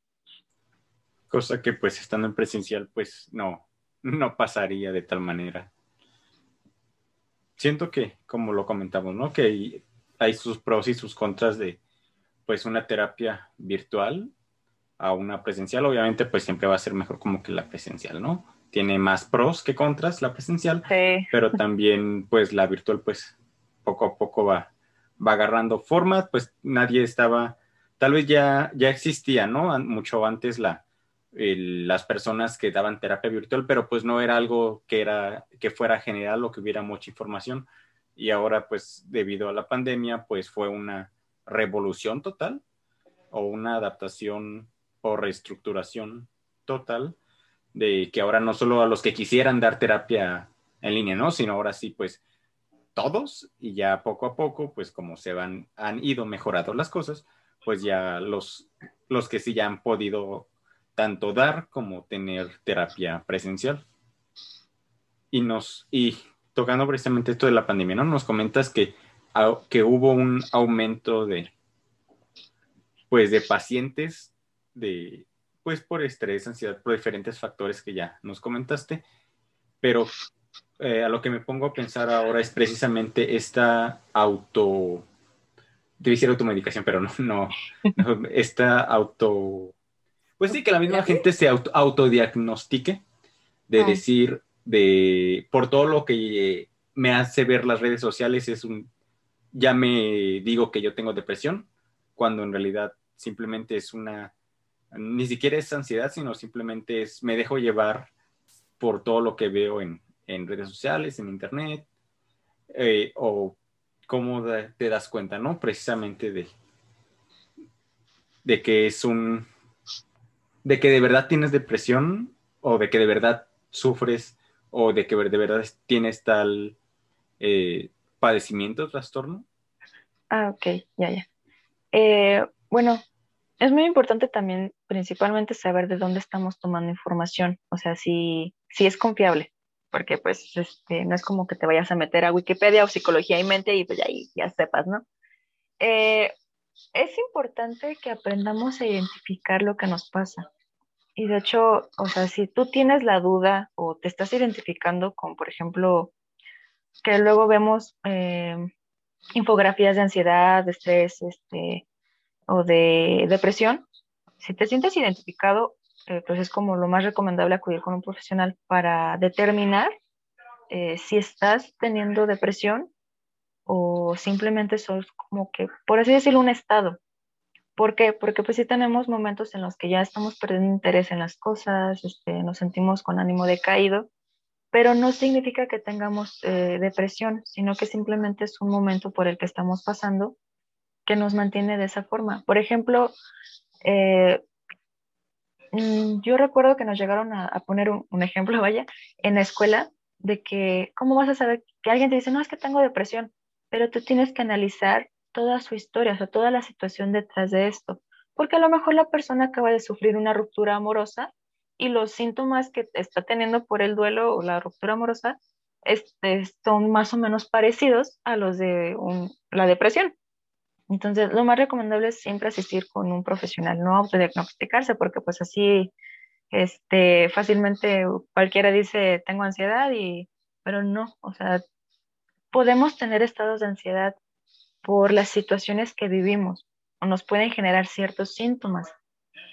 S2: Cosa que pues estando en presencial pues no, no pasaría de tal manera. Siento que, como lo comentamos, ¿no? Que hay sus pros y sus contras de pues una terapia virtual a una presencial, obviamente pues siempre va a ser mejor como que la presencial, ¿no? Tiene más pros que contras la presencial, pero también pues la virtual pues poco a poco va, va agarrando forma, pues nadie estaba, tal vez ya, ya existía, ¿no? Mucho antes la, las personas que daban terapia virtual, pero pues no era algo que, era, que fuera general o que hubiera mucha información. Y ahora pues debido a la pandemia pues fue una revolución total o una adaptación o reestructuración total de que ahora no solo a los que quisieran dar terapia en línea, ¿no? Sino ahora sí, pues todos y ya poco a poco, pues como se van, han ido mejorando las cosas, pues ya los, los que sí ya han podido tanto dar como tener terapia presencial. Y nos, y tocando precisamente esto de la pandemia, ¿no? Nos comentas que, que hubo un aumento de, pues, de pacientes de, pues por estrés, ansiedad, por diferentes factores que ya nos comentaste, pero eh, a lo que me pongo a pensar ahora es precisamente esta auto, debe ser automedicación, pero no, no, esta auto, pues sí, que la misma gente se auto, autodiagnostique, de ah. decir, de, por todo lo que me hace ver las redes sociales, es un, ya me digo que yo tengo depresión, cuando en realidad simplemente es una ni siquiera es ansiedad, sino simplemente es me dejo llevar por todo lo que veo en, redes sociales, en internet, eh, o cómo te das cuenta, ¿no? Precisamente de, de que es un, de que de verdad tienes depresión o de que de verdad sufres o de que de verdad tienes tal eh, padecimiento, trastorno.
S3: Ah, ok, ya, ya. Eh, bueno, es muy importante también, principalmente, saber de dónde estamos tomando información, o sea, si, si es confiable, porque pues este, no es como que te vayas a meter a Wikipedia o Psicología y Mente y pues ahí ya sepas, ¿no? Eh, es importante que aprendamos a identificar lo que nos pasa. Y de hecho, o sea, si tú tienes la duda o te estás identificando con, por ejemplo, que luego vemos eh, infografías de ansiedad, de estrés, este, o de depresión, si te sientes identificado, eh, pues es como lo más recomendable acudir con un profesional para determinar eh, si estás teniendo depresión o simplemente sos como que, por así decirlo, un estado. ¿Por qué? Porque pues sí tenemos momentos en los que ya estamos perdiendo interés en las cosas, este, nos sentimos con ánimo decaído, pero no significa que tengamos eh, depresión, sino que simplemente es un momento por el que estamos pasando que nos mantiene de esa forma. Por ejemplo, eh, mm, yo recuerdo que nos llegaron a, poner un, ejemplo, vaya, en la escuela, de que, ¿cómo vas a saber que alguien te dice, no, es que tengo depresión? Pero tú tienes que analizar toda su historia, o sea, toda la situación detrás de esto. Porque a lo mejor la persona acaba de sufrir una ruptura amorosa y los síntomas que está teniendo por el duelo o la ruptura amorosa este, son más o menos parecidos a los de la depresión. Entonces, lo más recomendable es siempre asistir con un profesional, no autodiagnosticarse, porque pues así, este, fácilmente cualquiera dice, tengo ansiedad, y, pero no, o sea, podemos tener estados de ansiedad por las situaciones que vivimos o nos pueden generar ciertos síntomas.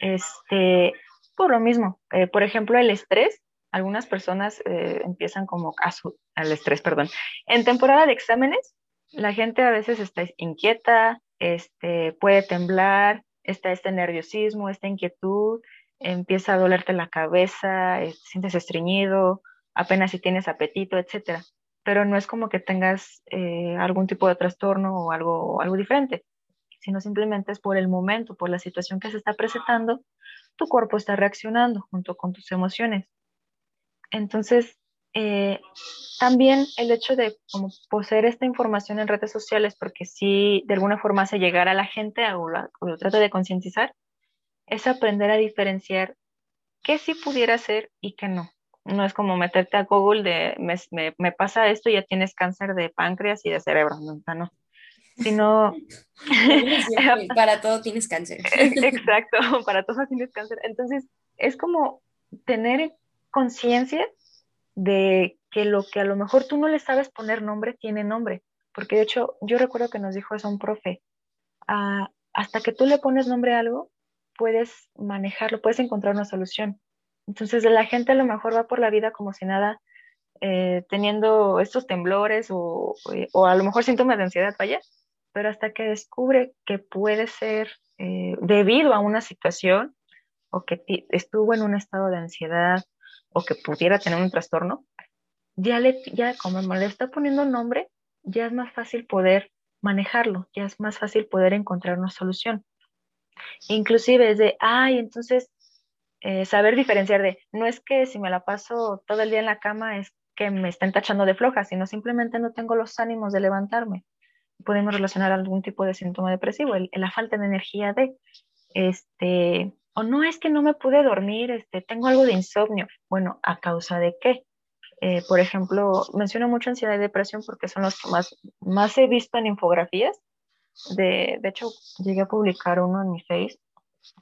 S3: Este, por lo mismo, eh, por ejemplo, el estrés, algunas personas eh, empiezan como a al estrés, perdón. En temporada de exámenes, la gente a veces está inquieta, este, puede temblar, está este nerviosismo, esta inquietud, empieza a dolerte la cabeza, eh, sientes estreñido, apenas si tienes apetito, etcétera. Pero no es como que tengas eh, algún tipo de trastorno o algo, algo diferente, sino simplemente es por el momento, por la situación que se está presentando, tu cuerpo está reaccionando junto con tus emociones. Entonces, eh, también el hecho de poseer esta información en redes sociales, porque si de alguna forma hace llegar a la gente o, lo trata de concientizar, es aprender a diferenciar qué sí pudiera ser y qué no. No es como meterte a Google de me, me, pasa esto y ya tienes cáncer de páncreas y de cerebro, no, no. Sino
S4: para todo tienes cáncer.
S3: Exacto, para todo tienes cáncer. Entonces, es como tener conciencia de que lo que a lo mejor tú no le sabes poner nombre, tiene nombre. Porque de hecho, yo recuerdo que nos dijo eso un profe, ah, hasta que tú le pones nombre a algo, puedes manejarlo, puedes encontrar una solución. Entonces, la gente a lo mejor va por la vida como si nada, eh, teniendo estos temblores o, o, a lo mejor síntomas de ansiedad, vaya, pero hasta que descubre que puede ser eh, debido a una situación o que estuvo en un estado de ansiedad o que pudiera tener un trastorno, ya, le, ya como le está poniendo nombre, ya es más fácil poder manejarlo, ya es más fácil poder encontrar una solución. Inclusive es de, ay, entonces eh, saber diferenciar de, no es que si me la paso todo el día en la cama es que me estén tachando de floja, sino simplemente no tengo los ánimos de levantarme. Podemos relacionar algún tipo de síntoma depresivo, la falta de energía de, este, o no es que no me pude dormir, este, tengo algo de insomnio. Bueno, ¿a causa de qué? Eh, por ejemplo, menciono mucho ansiedad y depresión porque son los que más, más he visto en infografías. De, de hecho, llegué a publicar uno en mi face.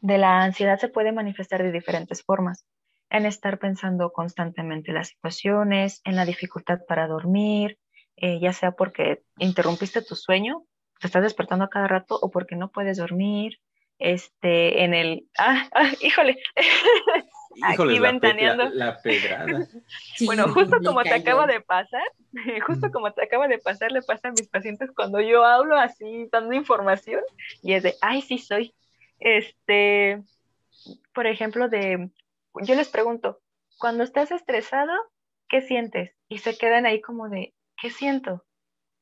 S3: De la ansiedad se puede manifestar de diferentes formas. En estar pensando constantemente las situaciones, en la dificultad para dormir, eh, ya sea porque interrumpiste tu sueño, te estás despertando a cada rato o porque no puedes dormir, este, en el, ah, ah híjole,
S2: aquí ventaneando. La, pedrada.
S3: bueno, justo como te acaba de pasar, justo como te acaba de pasar, le pasa a mis pacientes cuando yo hablo así, dando información, y es de, ay, sí soy. Este, por ejemplo, de, yo les pregunto, cuando estás estresado, ¿qué sientes? Y se quedan ahí como de, ¿qué siento?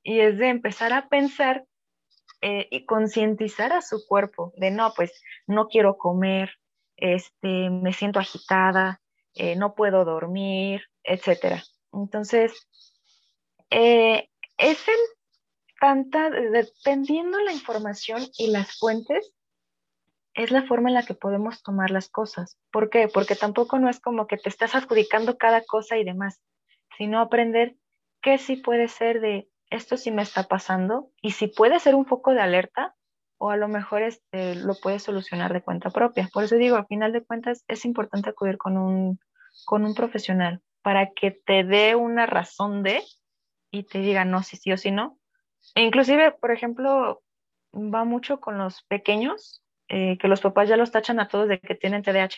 S3: Y es de empezar a pensar eh, y concientizar a su cuerpo de no, pues no quiero comer, este, me siento agitada, eh, no puedo dormir, etcétera. Entonces, eh, es el tanta, dependiendo la información y las fuentes, es la forma en la que podemos tomar las cosas. ¿Por qué? Porque tampoco no es como que te estás adjudicando cada cosa y demás, sino aprender qué sí puede ser de esto sí me está pasando y si puede ser un foco de alerta o a lo mejor este, lo puedes solucionar de cuenta propia. Por eso digo, al final de cuentas es importante acudir con un, con un profesional para que te dé una razón de y te diga no, si sí o si no. E inclusive, por ejemplo, va mucho con los pequeños, eh, que los papás ya los tachan a todos de que tienen TDAH.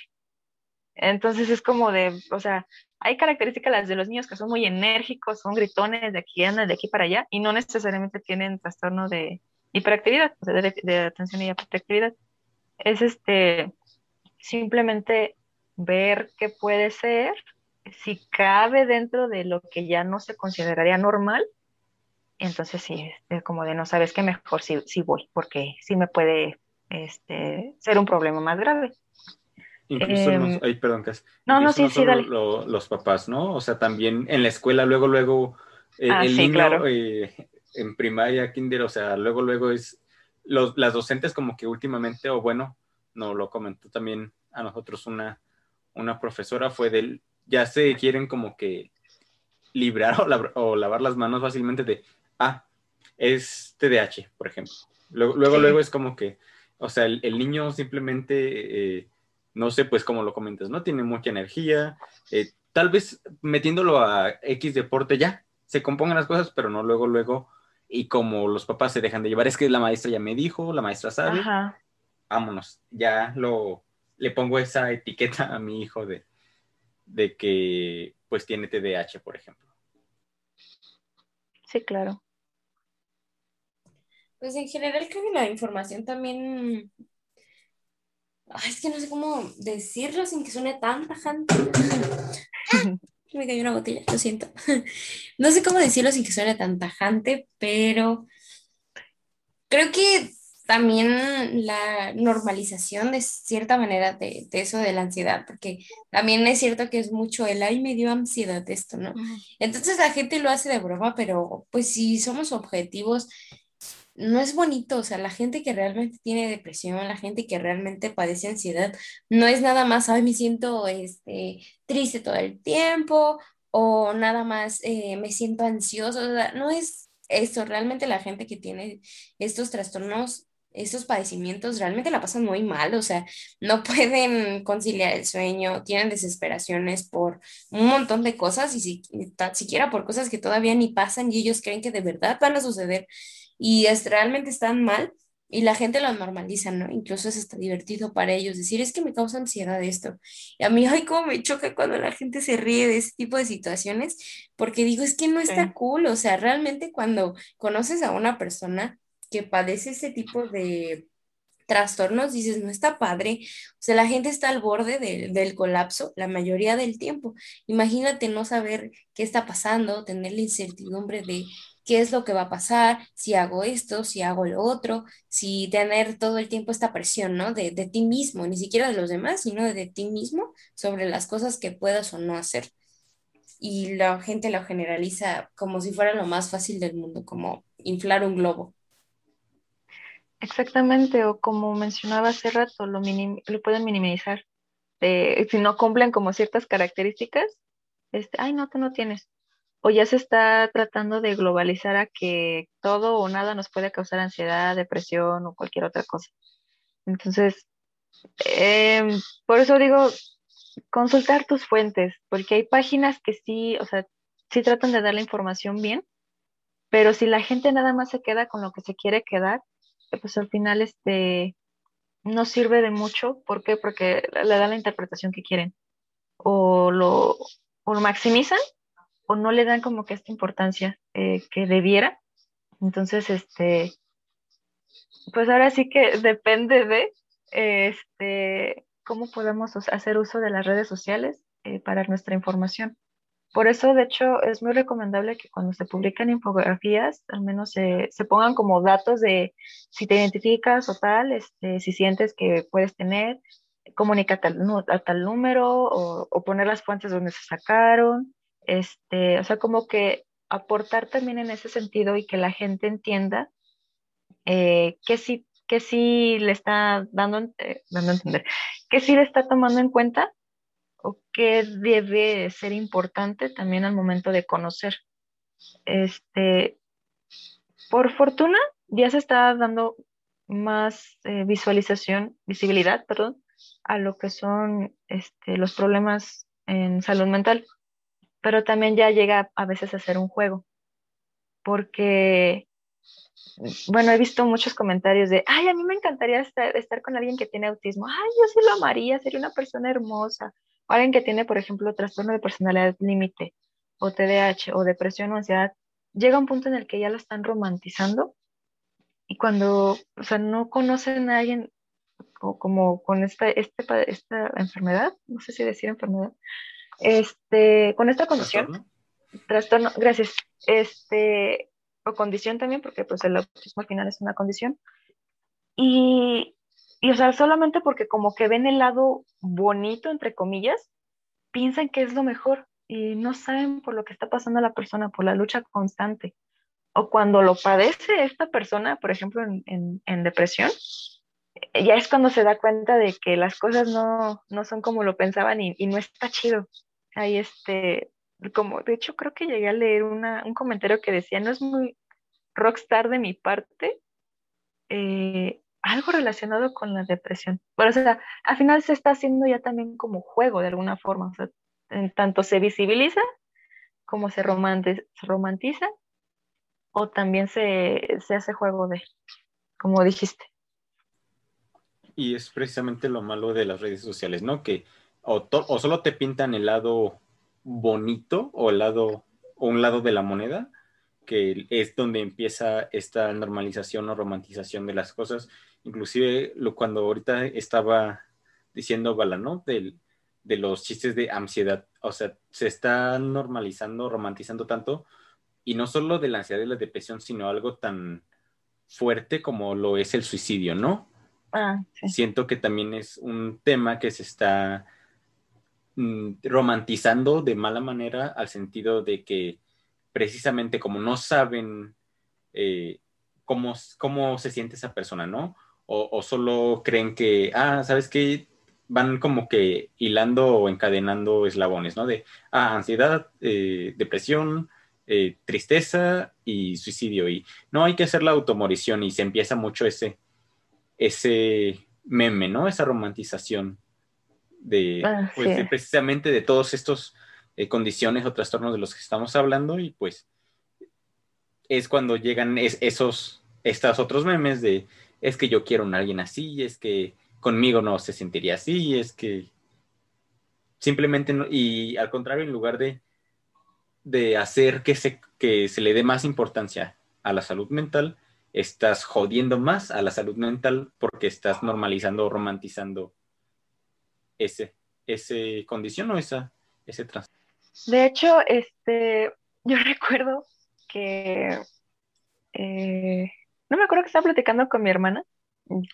S3: Entonces es como de, o sea, hay características las de los niños que son muy enérgicos, son gritones de aquí, de aquí para allá, y no necesariamente tienen trastorno de hiperactividad, de, atención y hiperactividad. Es este, simplemente ver qué puede ser, si cabe dentro de lo que ya no se consideraría normal, entonces sí, es como de no sabes qué mejor si, si voy, porque sí me puede este, ser un problema más grave.
S2: Incluso, em, ay, perdón, no, no, sí, sí, dale. los papás, ¿no? O sea, también en la escuela, luego, luego, eh, ah, el niño eh, en primaria, kinder, o sea, luego, luego es, los, las docentes como que últimamente, o bueno, no lo comentó también a nosotros una, una profesora, fue del, ya se quieren como que librar o, o lavar las manos fácilmente de, ah, es TDAH, por ejemplo. Luego, luego, es como que, o sea, el, niño simplemente, eh, no sé, pues como lo comentas, ¿no? Tiene mucha energía, eh, tal vez metiéndolo a X deporte ya, se compongan las cosas, pero no luego, luego, y como los papás se dejan de llevar, es que la maestra ya me dijo, la maestra sabe, vámonos, ya lo, le pongo esa etiqueta a mi hijo de, de que pues tiene TDAH, por ejemplo.
S3: Sí, claro.
S4: Pues en general creo que la información también... es que no sé cómo decirlo sin que suene tan tajante. Me cayó una botella, lo siento. No sé cómo decirlo sin que suene tan tajante, pero creo que también la normalización de cierta manera de, eso de la ansiedad, porque también es cierto que es mucho el, ay, me dio ansiedad esto, ¿no? Entonces la gente lo hace de broma, pero pues si somos objetivos, no es bonito, o sea, la gente que realmente tiene depresión, la gente que realmente padece ansiedad, no es nada más, ay, me siento este, triste todo el tiempo, o nada más eh, me siento ansioso, o sea, no es eso, realmente la gente que tiene estos trastornos estos padecimientos realmente la pasan muy mal, o sea, no pueden conciliar el sueño, tienen desesperaciones por un montón de cosas y si, siquiera por cosas que todavía ni pasan y ellos creen que de verdad van a suceder y es, realmente están mal y la gente lo normaliza, ¿no? Incluso es hasta divertido para ellos decir, es que me causa ansiedad esto. Y a mí, ay, cómo me choca cuando la gente se ríe de ese tipo de situaciones, porque digo, es que no está cool, o sea, realmente cuando conoces a una persona, que padece ese tipo de trastornos, dices, no está padre. O sea, la gente está al borde del colapso la mayoría del tiempo. Imagínate no saber qué está pasando, tener la incertidumbre de qué es lo que va a pasar, si hago esto, si hago lo otro, si tener todo el tiempo esta presión, ¿no? De, ti mismo, ni siquiera de los demás, sino de ti mismo sobre las cosas que puedas o no hacer. Y la gente lo generaliza como si fuera lo más fácil del mundo, como inflar un globo.
S3: Exactamente, o como mencionaba hace rato, lo, pueden minimizar. si no cumplen como ciertas características, este, ay, no, tú no tienes. O ya se está tratando de globalizar a que todo o nada nos puede causar ansiedad, depresión o cualquier otra cosa. Entonces, em, por eso digo, consultar tus fuentes, porque hay páginas que sí, o sea, sí tratan de dar la información bien, pero si la gente nada más se queda con lo que se quiere quedar, pues al final este no sirve de mucho. ¿Por qué? Porque le dan la interpretación que quieren. O lo, o lo maximizan o no le dan como que esta importancia eh, que debiera. Entonces, este, pues ahora sí que depende de este, cómo podemos hacer uso de las redes sociales eh, para nuestra información. Por eso, de hecho, es muy recomendable que cuando se publican infografías, al menos se, pongan como datos de si te identificas o tal, este, si sientes que puedes tener, comunica tal, a tal número o, poner las fuentes donde se sacaron, este, o sea, como que aportar también en ese sentido y que la gente entienda eh, que sí que sí le está dando, eh, dando a entender, que sí le está tomando en cuenta o qué debe ser importante también al momento de conocer. Este, por fortuna, ya se está dando más eh, visualización, visibilidad, perdón, a lo que son este, los problemas en salud mental, pero también ya llega a veces a ser un juego, porque, bueno, he visto muchos comentarios de, ay, a mí me encantaría estar, con alguien que tiene autismo, ay, yo sí lo amaría, sería una persona hermosa, Alguien que tiene, por ejemplo, trastorno de personalidad límite o TDAH o depresión o ansiedad, llega un punto en el que ya lo están romantizando y cuando, o sea, no conocen a alguien o como con esta, este, esta enfermedad, no sé si decir enfermedad, este, con esta condición, trastorno, gracias, este, o condición también, porque pues el autismo al final es una condición, y y o sea, solamente porque como que ven el lado bonito, entre comillas, piensan que es lo mejor y no saben por lo que está pasando la persona, por la lucha constante. O cuando lo padece esta persona, por ejemplo, en, en, depresión, ya es cuando se da cuenta de que las cosas no, no son como lo pensaban y, y, no está chido. Ahí este, como, de hecho creo que llegué a leer una, un comentario que decía, no es muy rockstar de mi parte, eh, algo relacionado con la depresión. Pero, o sea, al final se está haciendo ya también como juego de alguna forma. O sea, en tanto se visibiliza como se, romantiza o también se, se hace juego de, como dijiste.
S2: Y es precisamente lo malo de las redes sociales, ¿no? Que o, o solo te pintan el lado bonito o el lado o un lado de la moneda, que es donde empieza esta normalización o romantización de las cosas. Inclusive lo, cuando ahorita estaba diciendo Bala, ¿no? Del, de los chistes de ansiedad. O sea, se está normalizando, romantizando tanto, y no solo de la ansiedad y la depresión, sino algo tan fuerte como lo es el suicidio, ¿no?
S3: Ah,
S2: Siento que también es un tema que se está romantizando de mala manera al sentido de que precisamente como no saben eh, cómo, cómo se siente esa persona, ¿no? O, solo creen que, ah, ¿sabes qué? Van como que hilando o encadenando eslabones, ¿no? De, ah, ansiedad, eh, depresión, eh, tristeza y suicidio. Y no hay que hacer la automorición y se empieza mucho ese, ese meme, ¿no? Esa romantización de, ah, pues, precisamente de todos estos eh, condiciones o trastornos de los que estamos hablando y pues es cuando llegan esos, estos otros memes de es que yo quiero a alguien así, es que conmigo no se sentiría así, es que simplemente no, y al contrario, en lugar de, de hacer que se, que se le dé más importancia a la salud mental, estás jodiendo más a la salud mental porque estás normalizando o romantizando ese, ese condición o esa, ese trastorno.
S3: De hecho, este, yo recuerdo que, eh, no me acuerdo que estaba platicando con mi hermana,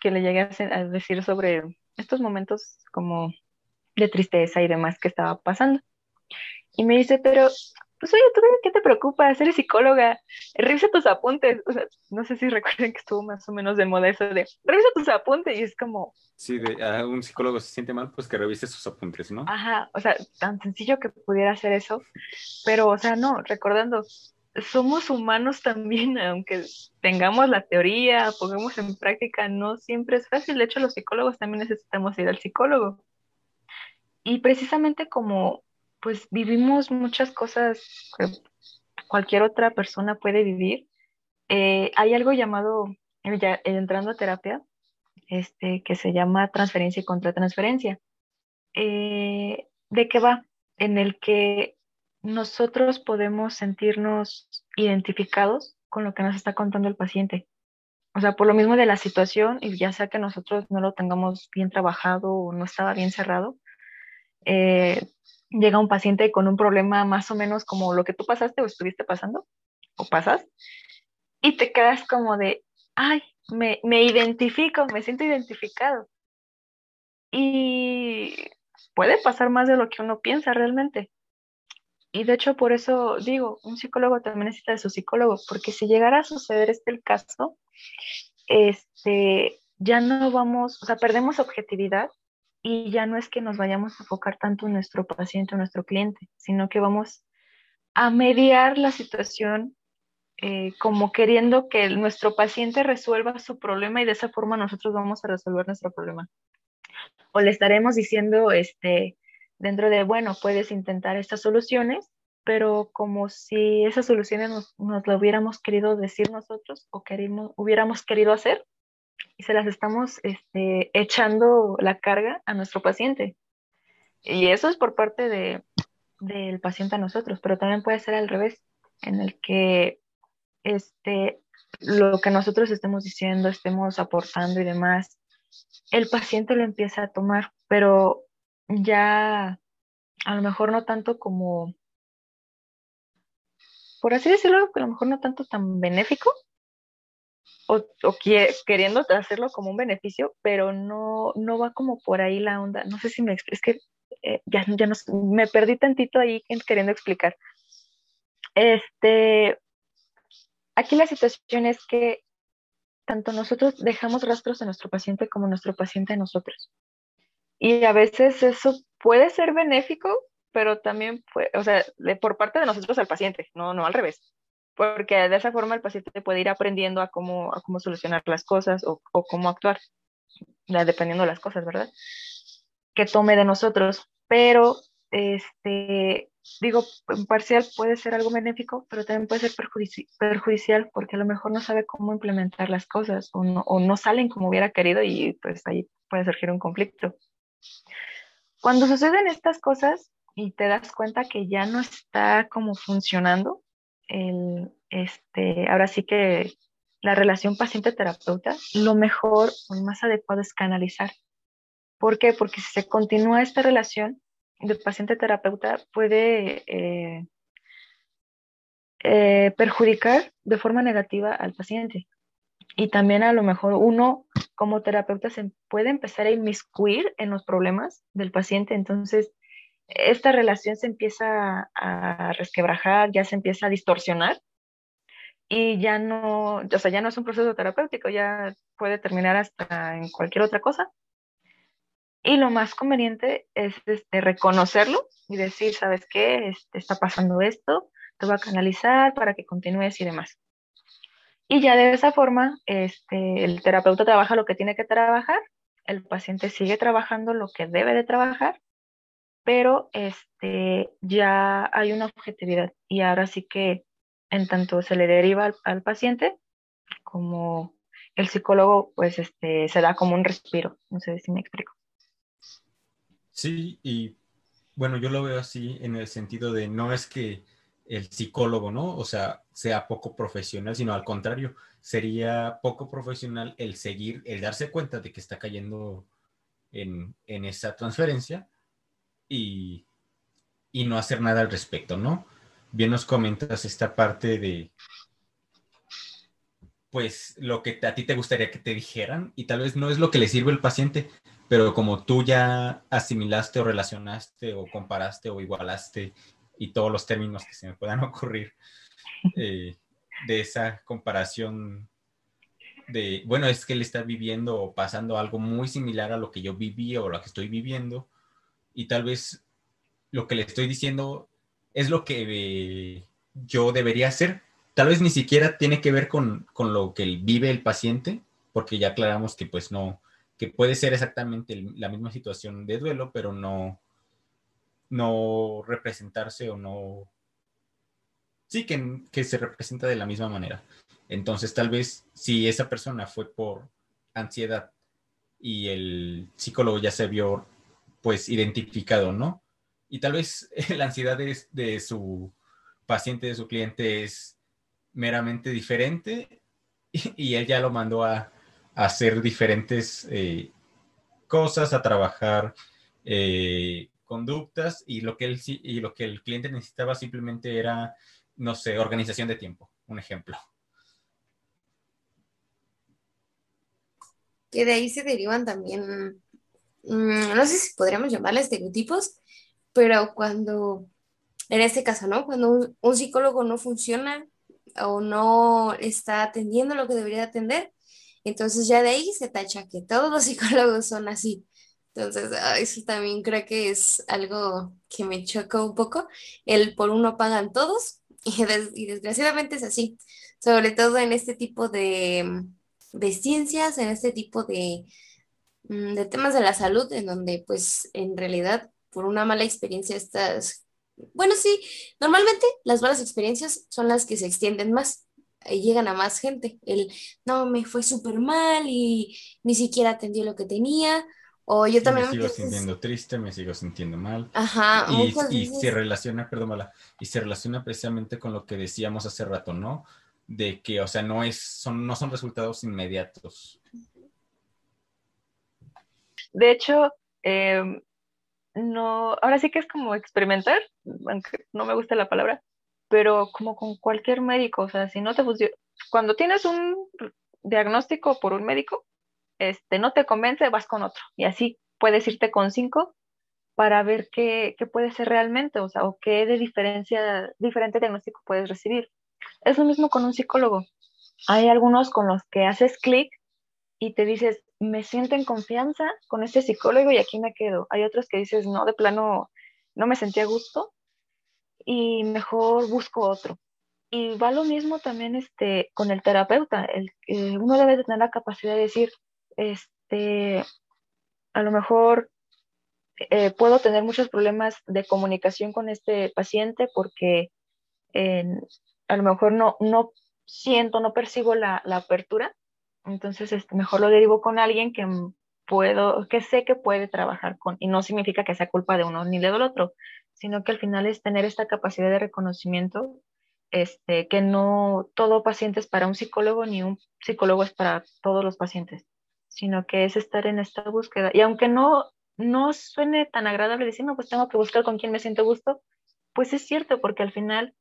S3: que le llegué a decir sobre estos momentos como de tristeza y demás que estaba pasando. Y me dice, pero pues oye, ¿tú qué te preocupa? Eres psicóloga, revisa tus apuntes. O sea, no sé si recuerden que estuvo más o menos de moda eso de revisa tus apuntes y es como...
S2: Sí, de, ah, un psicólogo se siente mal, pues que revise sus apuntes, ¿no?
S3: Ajá, o sea, tan sencillo que pudiera hacer eso, pero, o sea, no, recordando, somos humanos también, aunque tengamos la teoría, pongamos en práctica, no siempre es fácil. De hecho, los psicólogos también necesitamos ir al psicólogo. Y precisamente como pues vivimos muchas cosas que cualquier otra persona puede vivir. Eh, hay algo llamado, ya, entrando a terapia, este, que se llama transferencia y contratransferencia. Eh, ¿De qué va? En el que nosotros podemos sentirnos identificados con lo que nos está contando el paciente. O sea, por lo mismo de la situación, y ya sea que nosotros no lo tengamos bien trabajado o no estaba bien cerrado, eh, llega un paciente con un problema más o menos como lo que tú pasaste o estuviste pasando o pasas y te quedas como de, ay, me, me identifico, me siento identificado. Y puede pasar más de lo que uno piensa realmente. Y de hecho, por eso digo, un psicólogo también necesita de su psicólogo, porque si llegara a suceder este el caso, este, ya no vamos, o sea, perdemos objetividad y ya no es que nos vayamos a enfocar tanto en nuestro paciente o nuestro cliente, sino que vamos a mediar la situación eh, como queriendo que nuestro paciente resuelva su problema y de esa forma nosotros vamos a resolver nuestro problema. O le estaremos diciendo este, dentro de, bueno, puedes intentar estas soluciones, pero como si esas soluciones nos, nos lo hubiéramos querido decir nosotros o querimos, hubiéramos querido hacer, y se las estamos este, echando la carga a nuestro paciente. Y eso es por parte de, del paciente a nosotros, pero también puede ser al revés, en el que este, lo que nosotros estemos diciendo, estemos aportando y demás, el paciente lo empieza a tomar, pero ya a lo mejor no tanto como, por así decirlo, a lo mejor no tanto tan benéfico, o, queriendo hacerlo como un beneficio, pero no, no va como por ahí la onda. No sé si me es que eh, ya, ya no, me perdí tantito ahí queriendo explicar. Este, aquí la situación es que tanto nosotros dejamos rastros en nuestro paciente como nuestro paciente en nosotros. Y a veces eso puede ser benéfico, pero también puede, o sea, por parte de nosotros al paciente, no, no al revés. Porque de esa forma el paciente puede ir aprendiendo a cómo, a cómo solucionar las cosas o, o cómo actuar, dependiendo de las cosas, ¿verdad? Que tome de nosotros, pero este, digo, parcial puede ser algo benéfico, pero también puede ser perjudicial porque a lo mejor no sabe cómo implementar las cosas o no, o no salen como hubiera querido y pues ahí puede surgir un conflicto. Cuando suceden estas cosas y te das cuenta que ya no está como funcionando, el, este, ahora sí que la relación paciente-terapeuta, lo mejor o más adecuado es canalizar. ¿Por qué? Porque si se continúa esta relación de paciente-terapeuta puede eh, eh, perjudicar de forma negativa al paciente. Y también a lo mejor uno como terapeuta se puede empezar a inmiscuir en los problemas del paciente. Entonces, esta relación se empieza a resquebrajar, ya se empieza a distorsionar y ya no, o sea, ya no es un proceso terapéutico, ya puede terminar hasta en cualquier otra cosa. Y lo más conveniente es este, reconocerlo y decir, ¿sabes qué? Este, está pasando esto, te voy a canalizar para que continúes y demás. Y ya de esa forma, este, el terapeuta trabaja lo que tiene que trabajar, el paciente sigue trabajando lo que debe de trabajar, pero este, ya hay una objetividad y ahora sí que en tanto se le deriva al, paciente como el psicólogo, pues este, se da como un respiro. No sé si me explico.
S2: Sí, y bueno, yo lo veo así en el sentido de no es que el psicólogo, ¿no? O sea, sea poco profesional, sino al contrario, sería poco profesional el seguir, el darse cuenta de que está cayendo en, esa transferencia y, y, no hacer nada al respecto, ¿no? Bien nos comentas esta parte de, pues, lo que a ti te gustaría que te dijeran y tal vez no es lo que le sirve al paciente, pero como tú ya asimilaste o relacionaste o comparaste o igualaste y todos los términos que se me puedan ocurrir eh, de esa comparación de, bueno, es que él está viviendo o pasando algo muy similar a lo que yo viví o lo que estoy viviendo y tal vez lo que le estoy diciendo es lo que eh, yo debería hacer. Tal vez ni siquiera tiene que ver con, con lo que vive el paciente, porque ya aclaramos que pues no, que puede ser exactamente la misma situación de duelo, pero no, no representarse o no... Sí, que, que se representa de la misma manera. Entonces, tal vez si esa persona fue por ansiedad y el psicólogo ya se vio pues identificado, ¿no? Y tal vez la ansiedad de, su paciente, de su cliente es meramente diferente y él ya lo mandó a, hacer diferentes eh, cosas, a trabajar eh, conductas y lo, que y lo que el cliente necesitaba simplemente era, no sé, organización de tiempo, un ejemplo.
S4: Que de ahí se derivan también, mm, no sé si podríamos llamarles estereotipos, pero cuando, en este caso, ¿no? Cuando un psicólogo no funciona o no está atendiendo lo que debería atender, entonces ya de ahí se tacha que todos los psicólogos son así. Entonces, eso también creo que es algo que me choca un poco. El por uno pagan todos y, desgraciadamente es así. Sobre todo en este tipo de, de ciencias, en este tipo de, mm, de temas de la salud, en donde pues en realidad por una mala experiencia estás... Bueno, sí, normalmente las malas experiencias son las que se extienden más llegan a más gente. El, no, me fue súper mal y ni siquiera atendió lo que tenía. O yo también...
S2: Me sigo sintiendo triste, me sigo sintiendo mal.
S4: Ajá.
S2: Y, se relaciona, perdón, mala, y se relaciona precisamente con lo que decíamos hace rato, ¿no? De que, o sea, no, es, son, no son resultados inmediatos.
S3: De hecho, em, no, ahora sí que es como experimentar, aunque no me gusta la palabra, pero como con cualquier médico, o sea, si no te funciona, cuando tienes un diagnóstico por un médico, este, no te convence, vas con otro, y así puedes irte con cinco para ver qué, qué puede ser realmente, o sea, o qué de diferencia, diferente diagnóstico puedes recibir. Es lo mismo con un psicólogo. Hay algunos con los que haces clic y te dices, me siento en confianza con este psicólogo y aquí me quedo. Hay otros que dices, no, de plano, no me sentí a gusto y mejor busco otro. y va lo mismo también este, con el terapeuta. El, uno debe tener la capacidad de decir, este, a lo mejor eh, puedo tener muchos problemas de comunicación con este paciente porque a lo mejor no, no siento, no percibo la, apertura. Entonces, este, mejor lo derivo con alguien que puedo, que sé que puede trabajar con, y no significa que sea culpa de uno ni del otro, sino que al final es tener esta capacidad de reconocimiento este, que no todo paciente es para un psicólogo ni un psicólogo es para todos los pacientes, sino que es estar en esta búsqueda. Y aunque no, no suene tan agradable decir, no, pues tengo que buscar con quien me siento gusto, pues es cierto, porque al final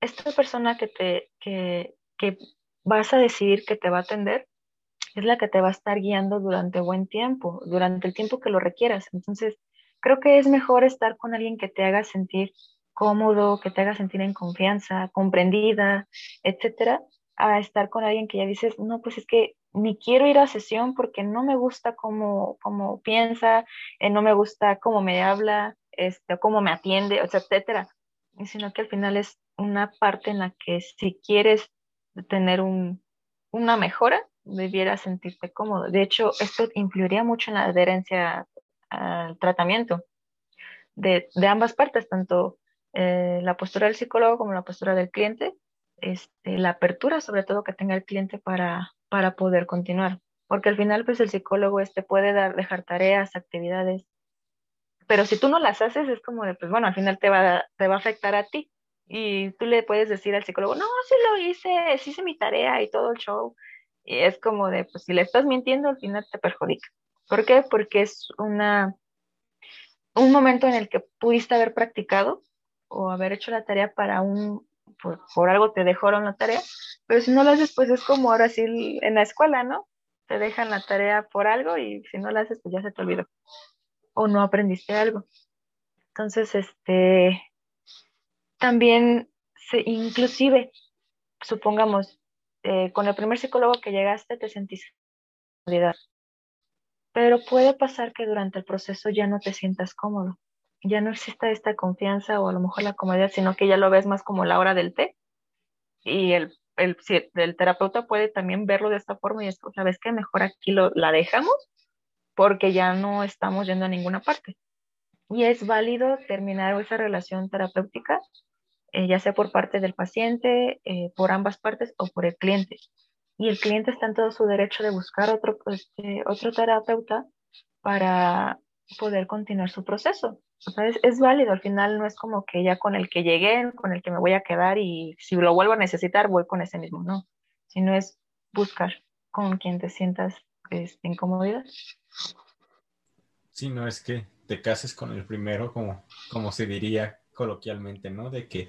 S3: esta persona que te, que, que vas a decidir que te va a atender, es la que te va a estar guiando durante buen tiempo, durante el tiempo que lo requieras. Entonces, creo que es mejor estar con alguien que te haga sentir cómodo, que te haga sentir en confianza, comprendida, etcétera, a estar con alguien que ya dices, no, pues es que ni quiero ir a sesión porque no me gusta cómo, cómo piensa, eh, no me gusta cómo me habla, este, cómo me atiende, etcétera. Sino que al final es una parte en la que si quieres tener un, una mejora, debieras sentirte cómodo. De hecho, esto influiría mucho en la adherencia al tratamiento de, de ambas partes, tanto eh, la postura del psicólogo como la postura del cliente, este, la apertura sobre todo que tenga el cliente para, para poder continuar. Porque al final, pues el psicólogo este puede dar, dejar tareas, actividades, pero si tú no las haces, es como de, pues bueno, al final te va, te va a afectar a ti. Y tú le puedes decir al psicólogo, no, sí lo hice, sí hice mi tarea y todo el show. Es como de, pues si le estás mintiendo, al final te perjudica. ¿Por qué? Porque es una, un momento en el que pudiste haber practicado o haber hecho la tarea para un, por, algo te dejaron la tarea, pero si no lo haces, pues es como ahora sí en la escuela, ¿no? Te dejan la tarea por algo y si no la haces, pues ya se te olvidó. O no aprendiste algo. Entonces, este, también, se, inclusive, supongamos, eh, con el primer psicólogo que llegaste te sentiste pero puede pasar que durante el proceso ya no te sientas cómodo ya no exista esta confianza o a lo mejor la comodidad, sino que ya lo ves más como la hora del té. Y el, el, el terapeuta puede también verlo de esta forma y es, ¿sabes qué? Mejor aquí lo, la dejamos porque ya no estamos yendo a ninguna parte. Y es válido terminar esa relación terapéutica, eh, ya sea por parte del paciente, eh, por ambas partes o por el cliente. Y el cliente está en todo su derecho de buscar otro, este, otro terapeuta para poder continuar su proceso. O es, válido, al final no es como que ya con el que llegué, con el que me voy a quedar y si lo vuelvo a necesitar, voy con ese mismo, no, sino es buscar con quien te sientas este, en.
S2: Sí, no es que te cases con el primero, como, como se diría coloquialmente, ¿no? De que,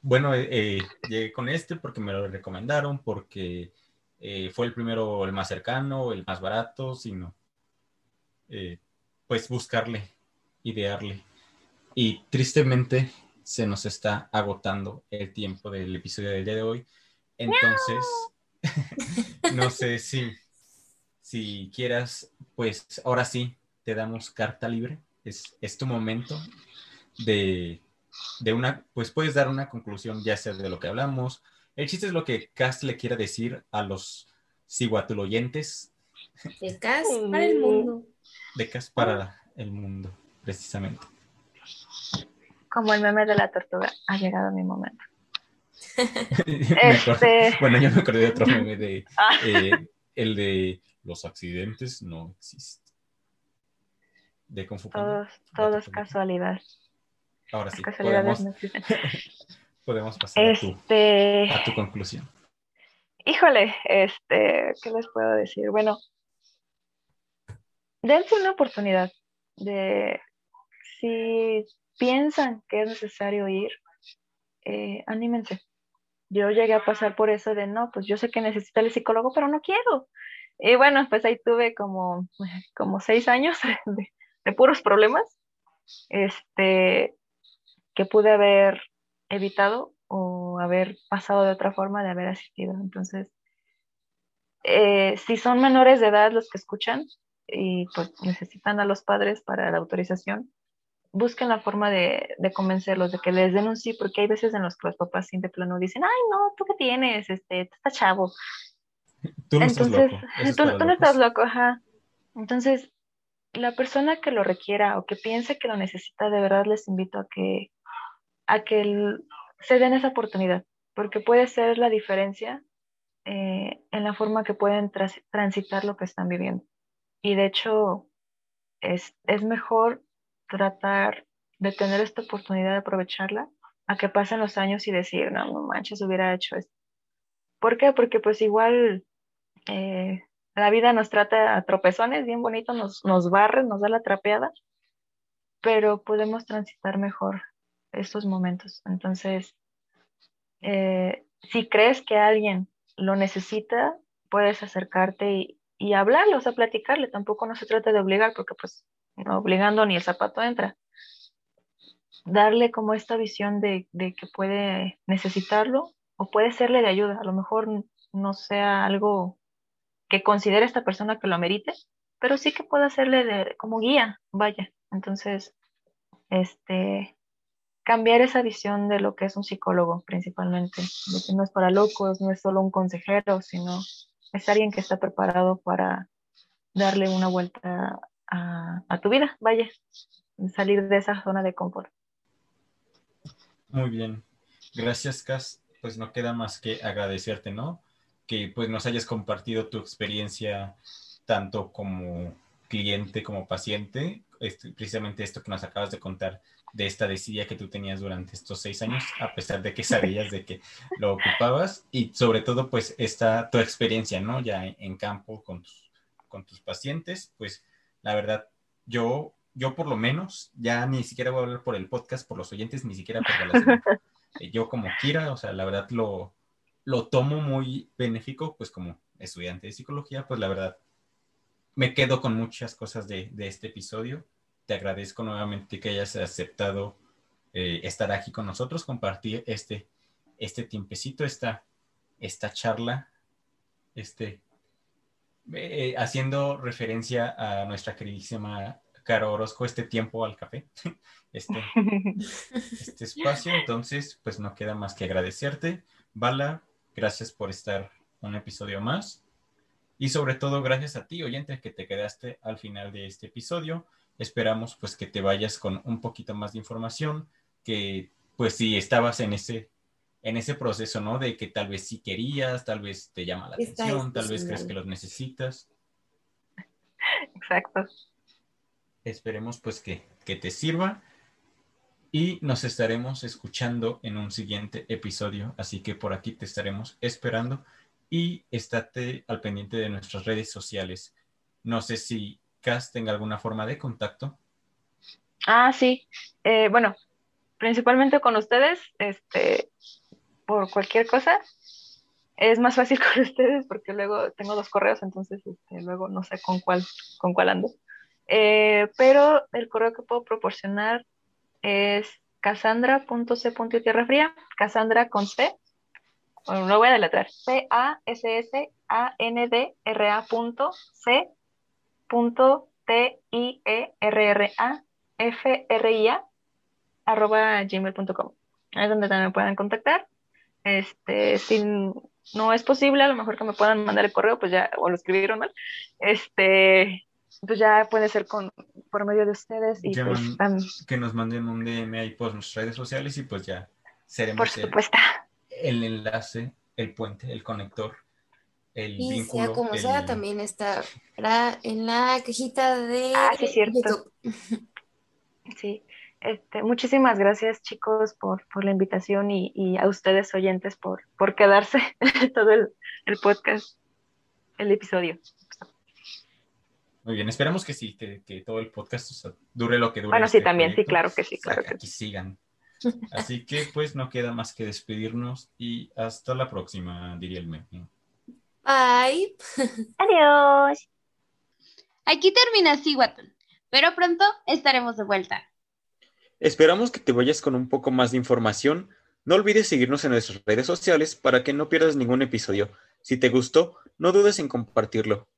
S2: bueno, eh, eh, llegué con este porque me lo recomendaron, porque eh, fue el primero, el más cercano, el más barato, sino, pues buscarle idearle. Y tristemente se nos está agotando el tiempo del episodio del día de hoy. Entonces, no sé si, si quieras, pues ahora sí, te damos carta libre. Es, es tu momento de, de, una, pues puedes dar una conclusión ya sea de lo que hablamos. El chiste es lo que Cast le quiera decir a los ciguatuloyentes.
S4: De Cast para el mundo.
S2: De Cast para el mundo precisamente.
S3: Como el meme de la tortuga, ha llegado mi momento.
S2: este... Bueno, yo me acordé de otro meme de ah. eh, el de los accidentes no existen. De Kung
S3: Todo, es casualidad.
S2: Ahora sí, podemos, no podemos pasar a, tu, este a tu conclusión.
S3: Híjole, este, ¿qué les puedo decir? Bueno, dense una oportunidad de si piensan que es necesario ir, eh, anímense. Yo llegué a pasar por eso de, no, pues yo sé que necesito el psicólogo, pero no quiero. Y bueno, pues ahí tuve como, como seis años de, puros problemas, este, que pude haber evitado o haber pasado de otra forma de haber asistido. Entonces, eh, si son menores de edad los que escuchan y pues necesitan a los padres para la autorización, busquen la forma de, de, convencerlos, de que les den un sí, porque hay veces en los que los papás sin de plano dicen, ay, no, ¿tú qué tienes? Este, estás chavo.
S2: Tú no
S3: Entonces,
S2: estás loco. Eso es
S3: tú, tú no estás loco, ajá. Entonces, la persona que lo requiera o que piense que lo necesita, de verdad les invito a que, a que se den esa oportunidad, porque puede ser la diferencia eh, en la forma que pueden transitar lo que están viviendo. Y de hecho, es, es mejor tratar de tener esta oportunidad de aprovecharla a que pasen los años y decir, no, no manches, hubiera hecho esto. ¿Por qué? Porque pues igual eh, la vida nos trata a tropezones, bien bonito, nos, nos barre, nos da la trapeada, pero podemos transitar mejor estos momentos. Entonces, eh, si crees que alguien lo necesita, puedes acercarte y, y hablarle, o sea, platicarle. Tampoco no se trata de obligar, porque pues no obligando ni el zapato entra. Darle como esta visión de, de que puede necesitarlo o puede serle de ayuda. A lo mejor no sea algo que considere esta persona que lo amerite, pero sí que pueda hacerle de, como guía, vaya. Entonces, este, cambiar esa visión de lo que es un psicólogo principalmente, de que no es para locos, no es solo un consejero, sino es alguien que está preparado para darle una vuelta a, tu vida, vaya, salir de esa zona de confort.
S2: Muy bien. Gracias, Cas. Pues no queda más que agradecerte, ¿no? Que pues nos hayas compartido tu experiencia tanto como cliente como paciente, este, precisamente esto que nos acabas de contar de esta desidia que tú tenías durante estos seis años, a pesar de que sabías de que lo ocupabas y sobre todo pues esta tu experiencia, ¿no? Ya en, campo con tus, con tus pacientes, pues la verdad, yo, yo por lo menos, ya ni siquiera voy a hablar por el podcast, por los oyentes, ni siquiera por relación. Eh, yo como Kira, o sea, la verdad lo, lo tomo muy benéfico, pues como estudiante de psicología, pues la verdad me quedo con muchas cosas de, de este episodio. Te agradezco nuevamente que hayas aceptado eh, estar aquí con nosotros, compartir este, este tiempecito, esta, esta charla, este, eh, haciendo referencia a nuestra queridísima Caro Orozco, este tiempo al café, este, este espacio. Entonces, pues no queda más que agradecerte. Bala, gracias por estar un episodio más. Y sobre todo, gracias a ti, oyente, que te quedaste al final de este episodio. Esperamos pues que te vayas con un poquito más de información, que pues si estabas en ese, en ese proceso, ¿no? De que tal vez sí querías, tal vez te llama la
S4: Está
S2: atención, tal vez crees que los necesitas.
S3: Exacto.
S2: Esperemos pues que, que te sirva y nos estaremos escuchando en un siguiente episodio, así que por aquí te estaremos esperando y estate al pendiente de nuestras redes sociales. No sé si Tenga alguna forma de contacto.
S3: Ah, sí. Eh, bueno, principalmente con ustedes, este, por cualquier cosa, es más fácil con ustedes porque luego tengo dos correos, entonces este, luego no sé con cuál, con cuál ando. Eh, pero el correo que puedo proporcionar es cassandra.c.tierrafría, Cassandra con C, bueno, lo voy a deletrar, C-A-S-S-A-N-D-R-A punto C punto T-I-E-R-R-A F-R-I-A arroba gmail.com. Es donde también me pueden contactar. Este, si no es posible, a lo mejor que me puedan mandar el correo, pues ya, o lo escribieron mal, este, pues ya puede ser con, por medio de ustedes y pues
S2: man- Que nos manden un DM ahí por nuestras redes sociales y pues ya
S3: por
S2: seremos el enlace, el puente, el conector, el
S4: Y
S2: vínculo.
S4: sea como
S2: el-
S4: sea, también está en la cajita de
S3: Ah, sí, cierto.
S4: YouTube.
S3: Sí, este, muchísimas gracias chicos por, por la invitación y, y a ustedes oyentes por, por quedarse todo el, el podcast, el episodio.
S2: Muy bien, esperamos que sí, que, que todo el podcast o sea, dure lo que dure.
S3: Bueno, sí,
S2: este
S3: también, sí,
S2: proyecto.
S3: claro que sí,
S2: O sea,
S3: claro
S2: que
S3: que
S2: sigan. Así que pues no queda más que despedirnos y hasta la próxima, diría el meme.
S4: Bye.
S3: Adiós.
S1: Aquí termina Siguatón, pero pronto estaremos de vuelta.
S2: Esperamos que te vayas con un poco más de información. No olvides seguirnos en nuestras redes sociales para que no pierdas ningún episodio. Si te gustó, no dudes en compartirlo.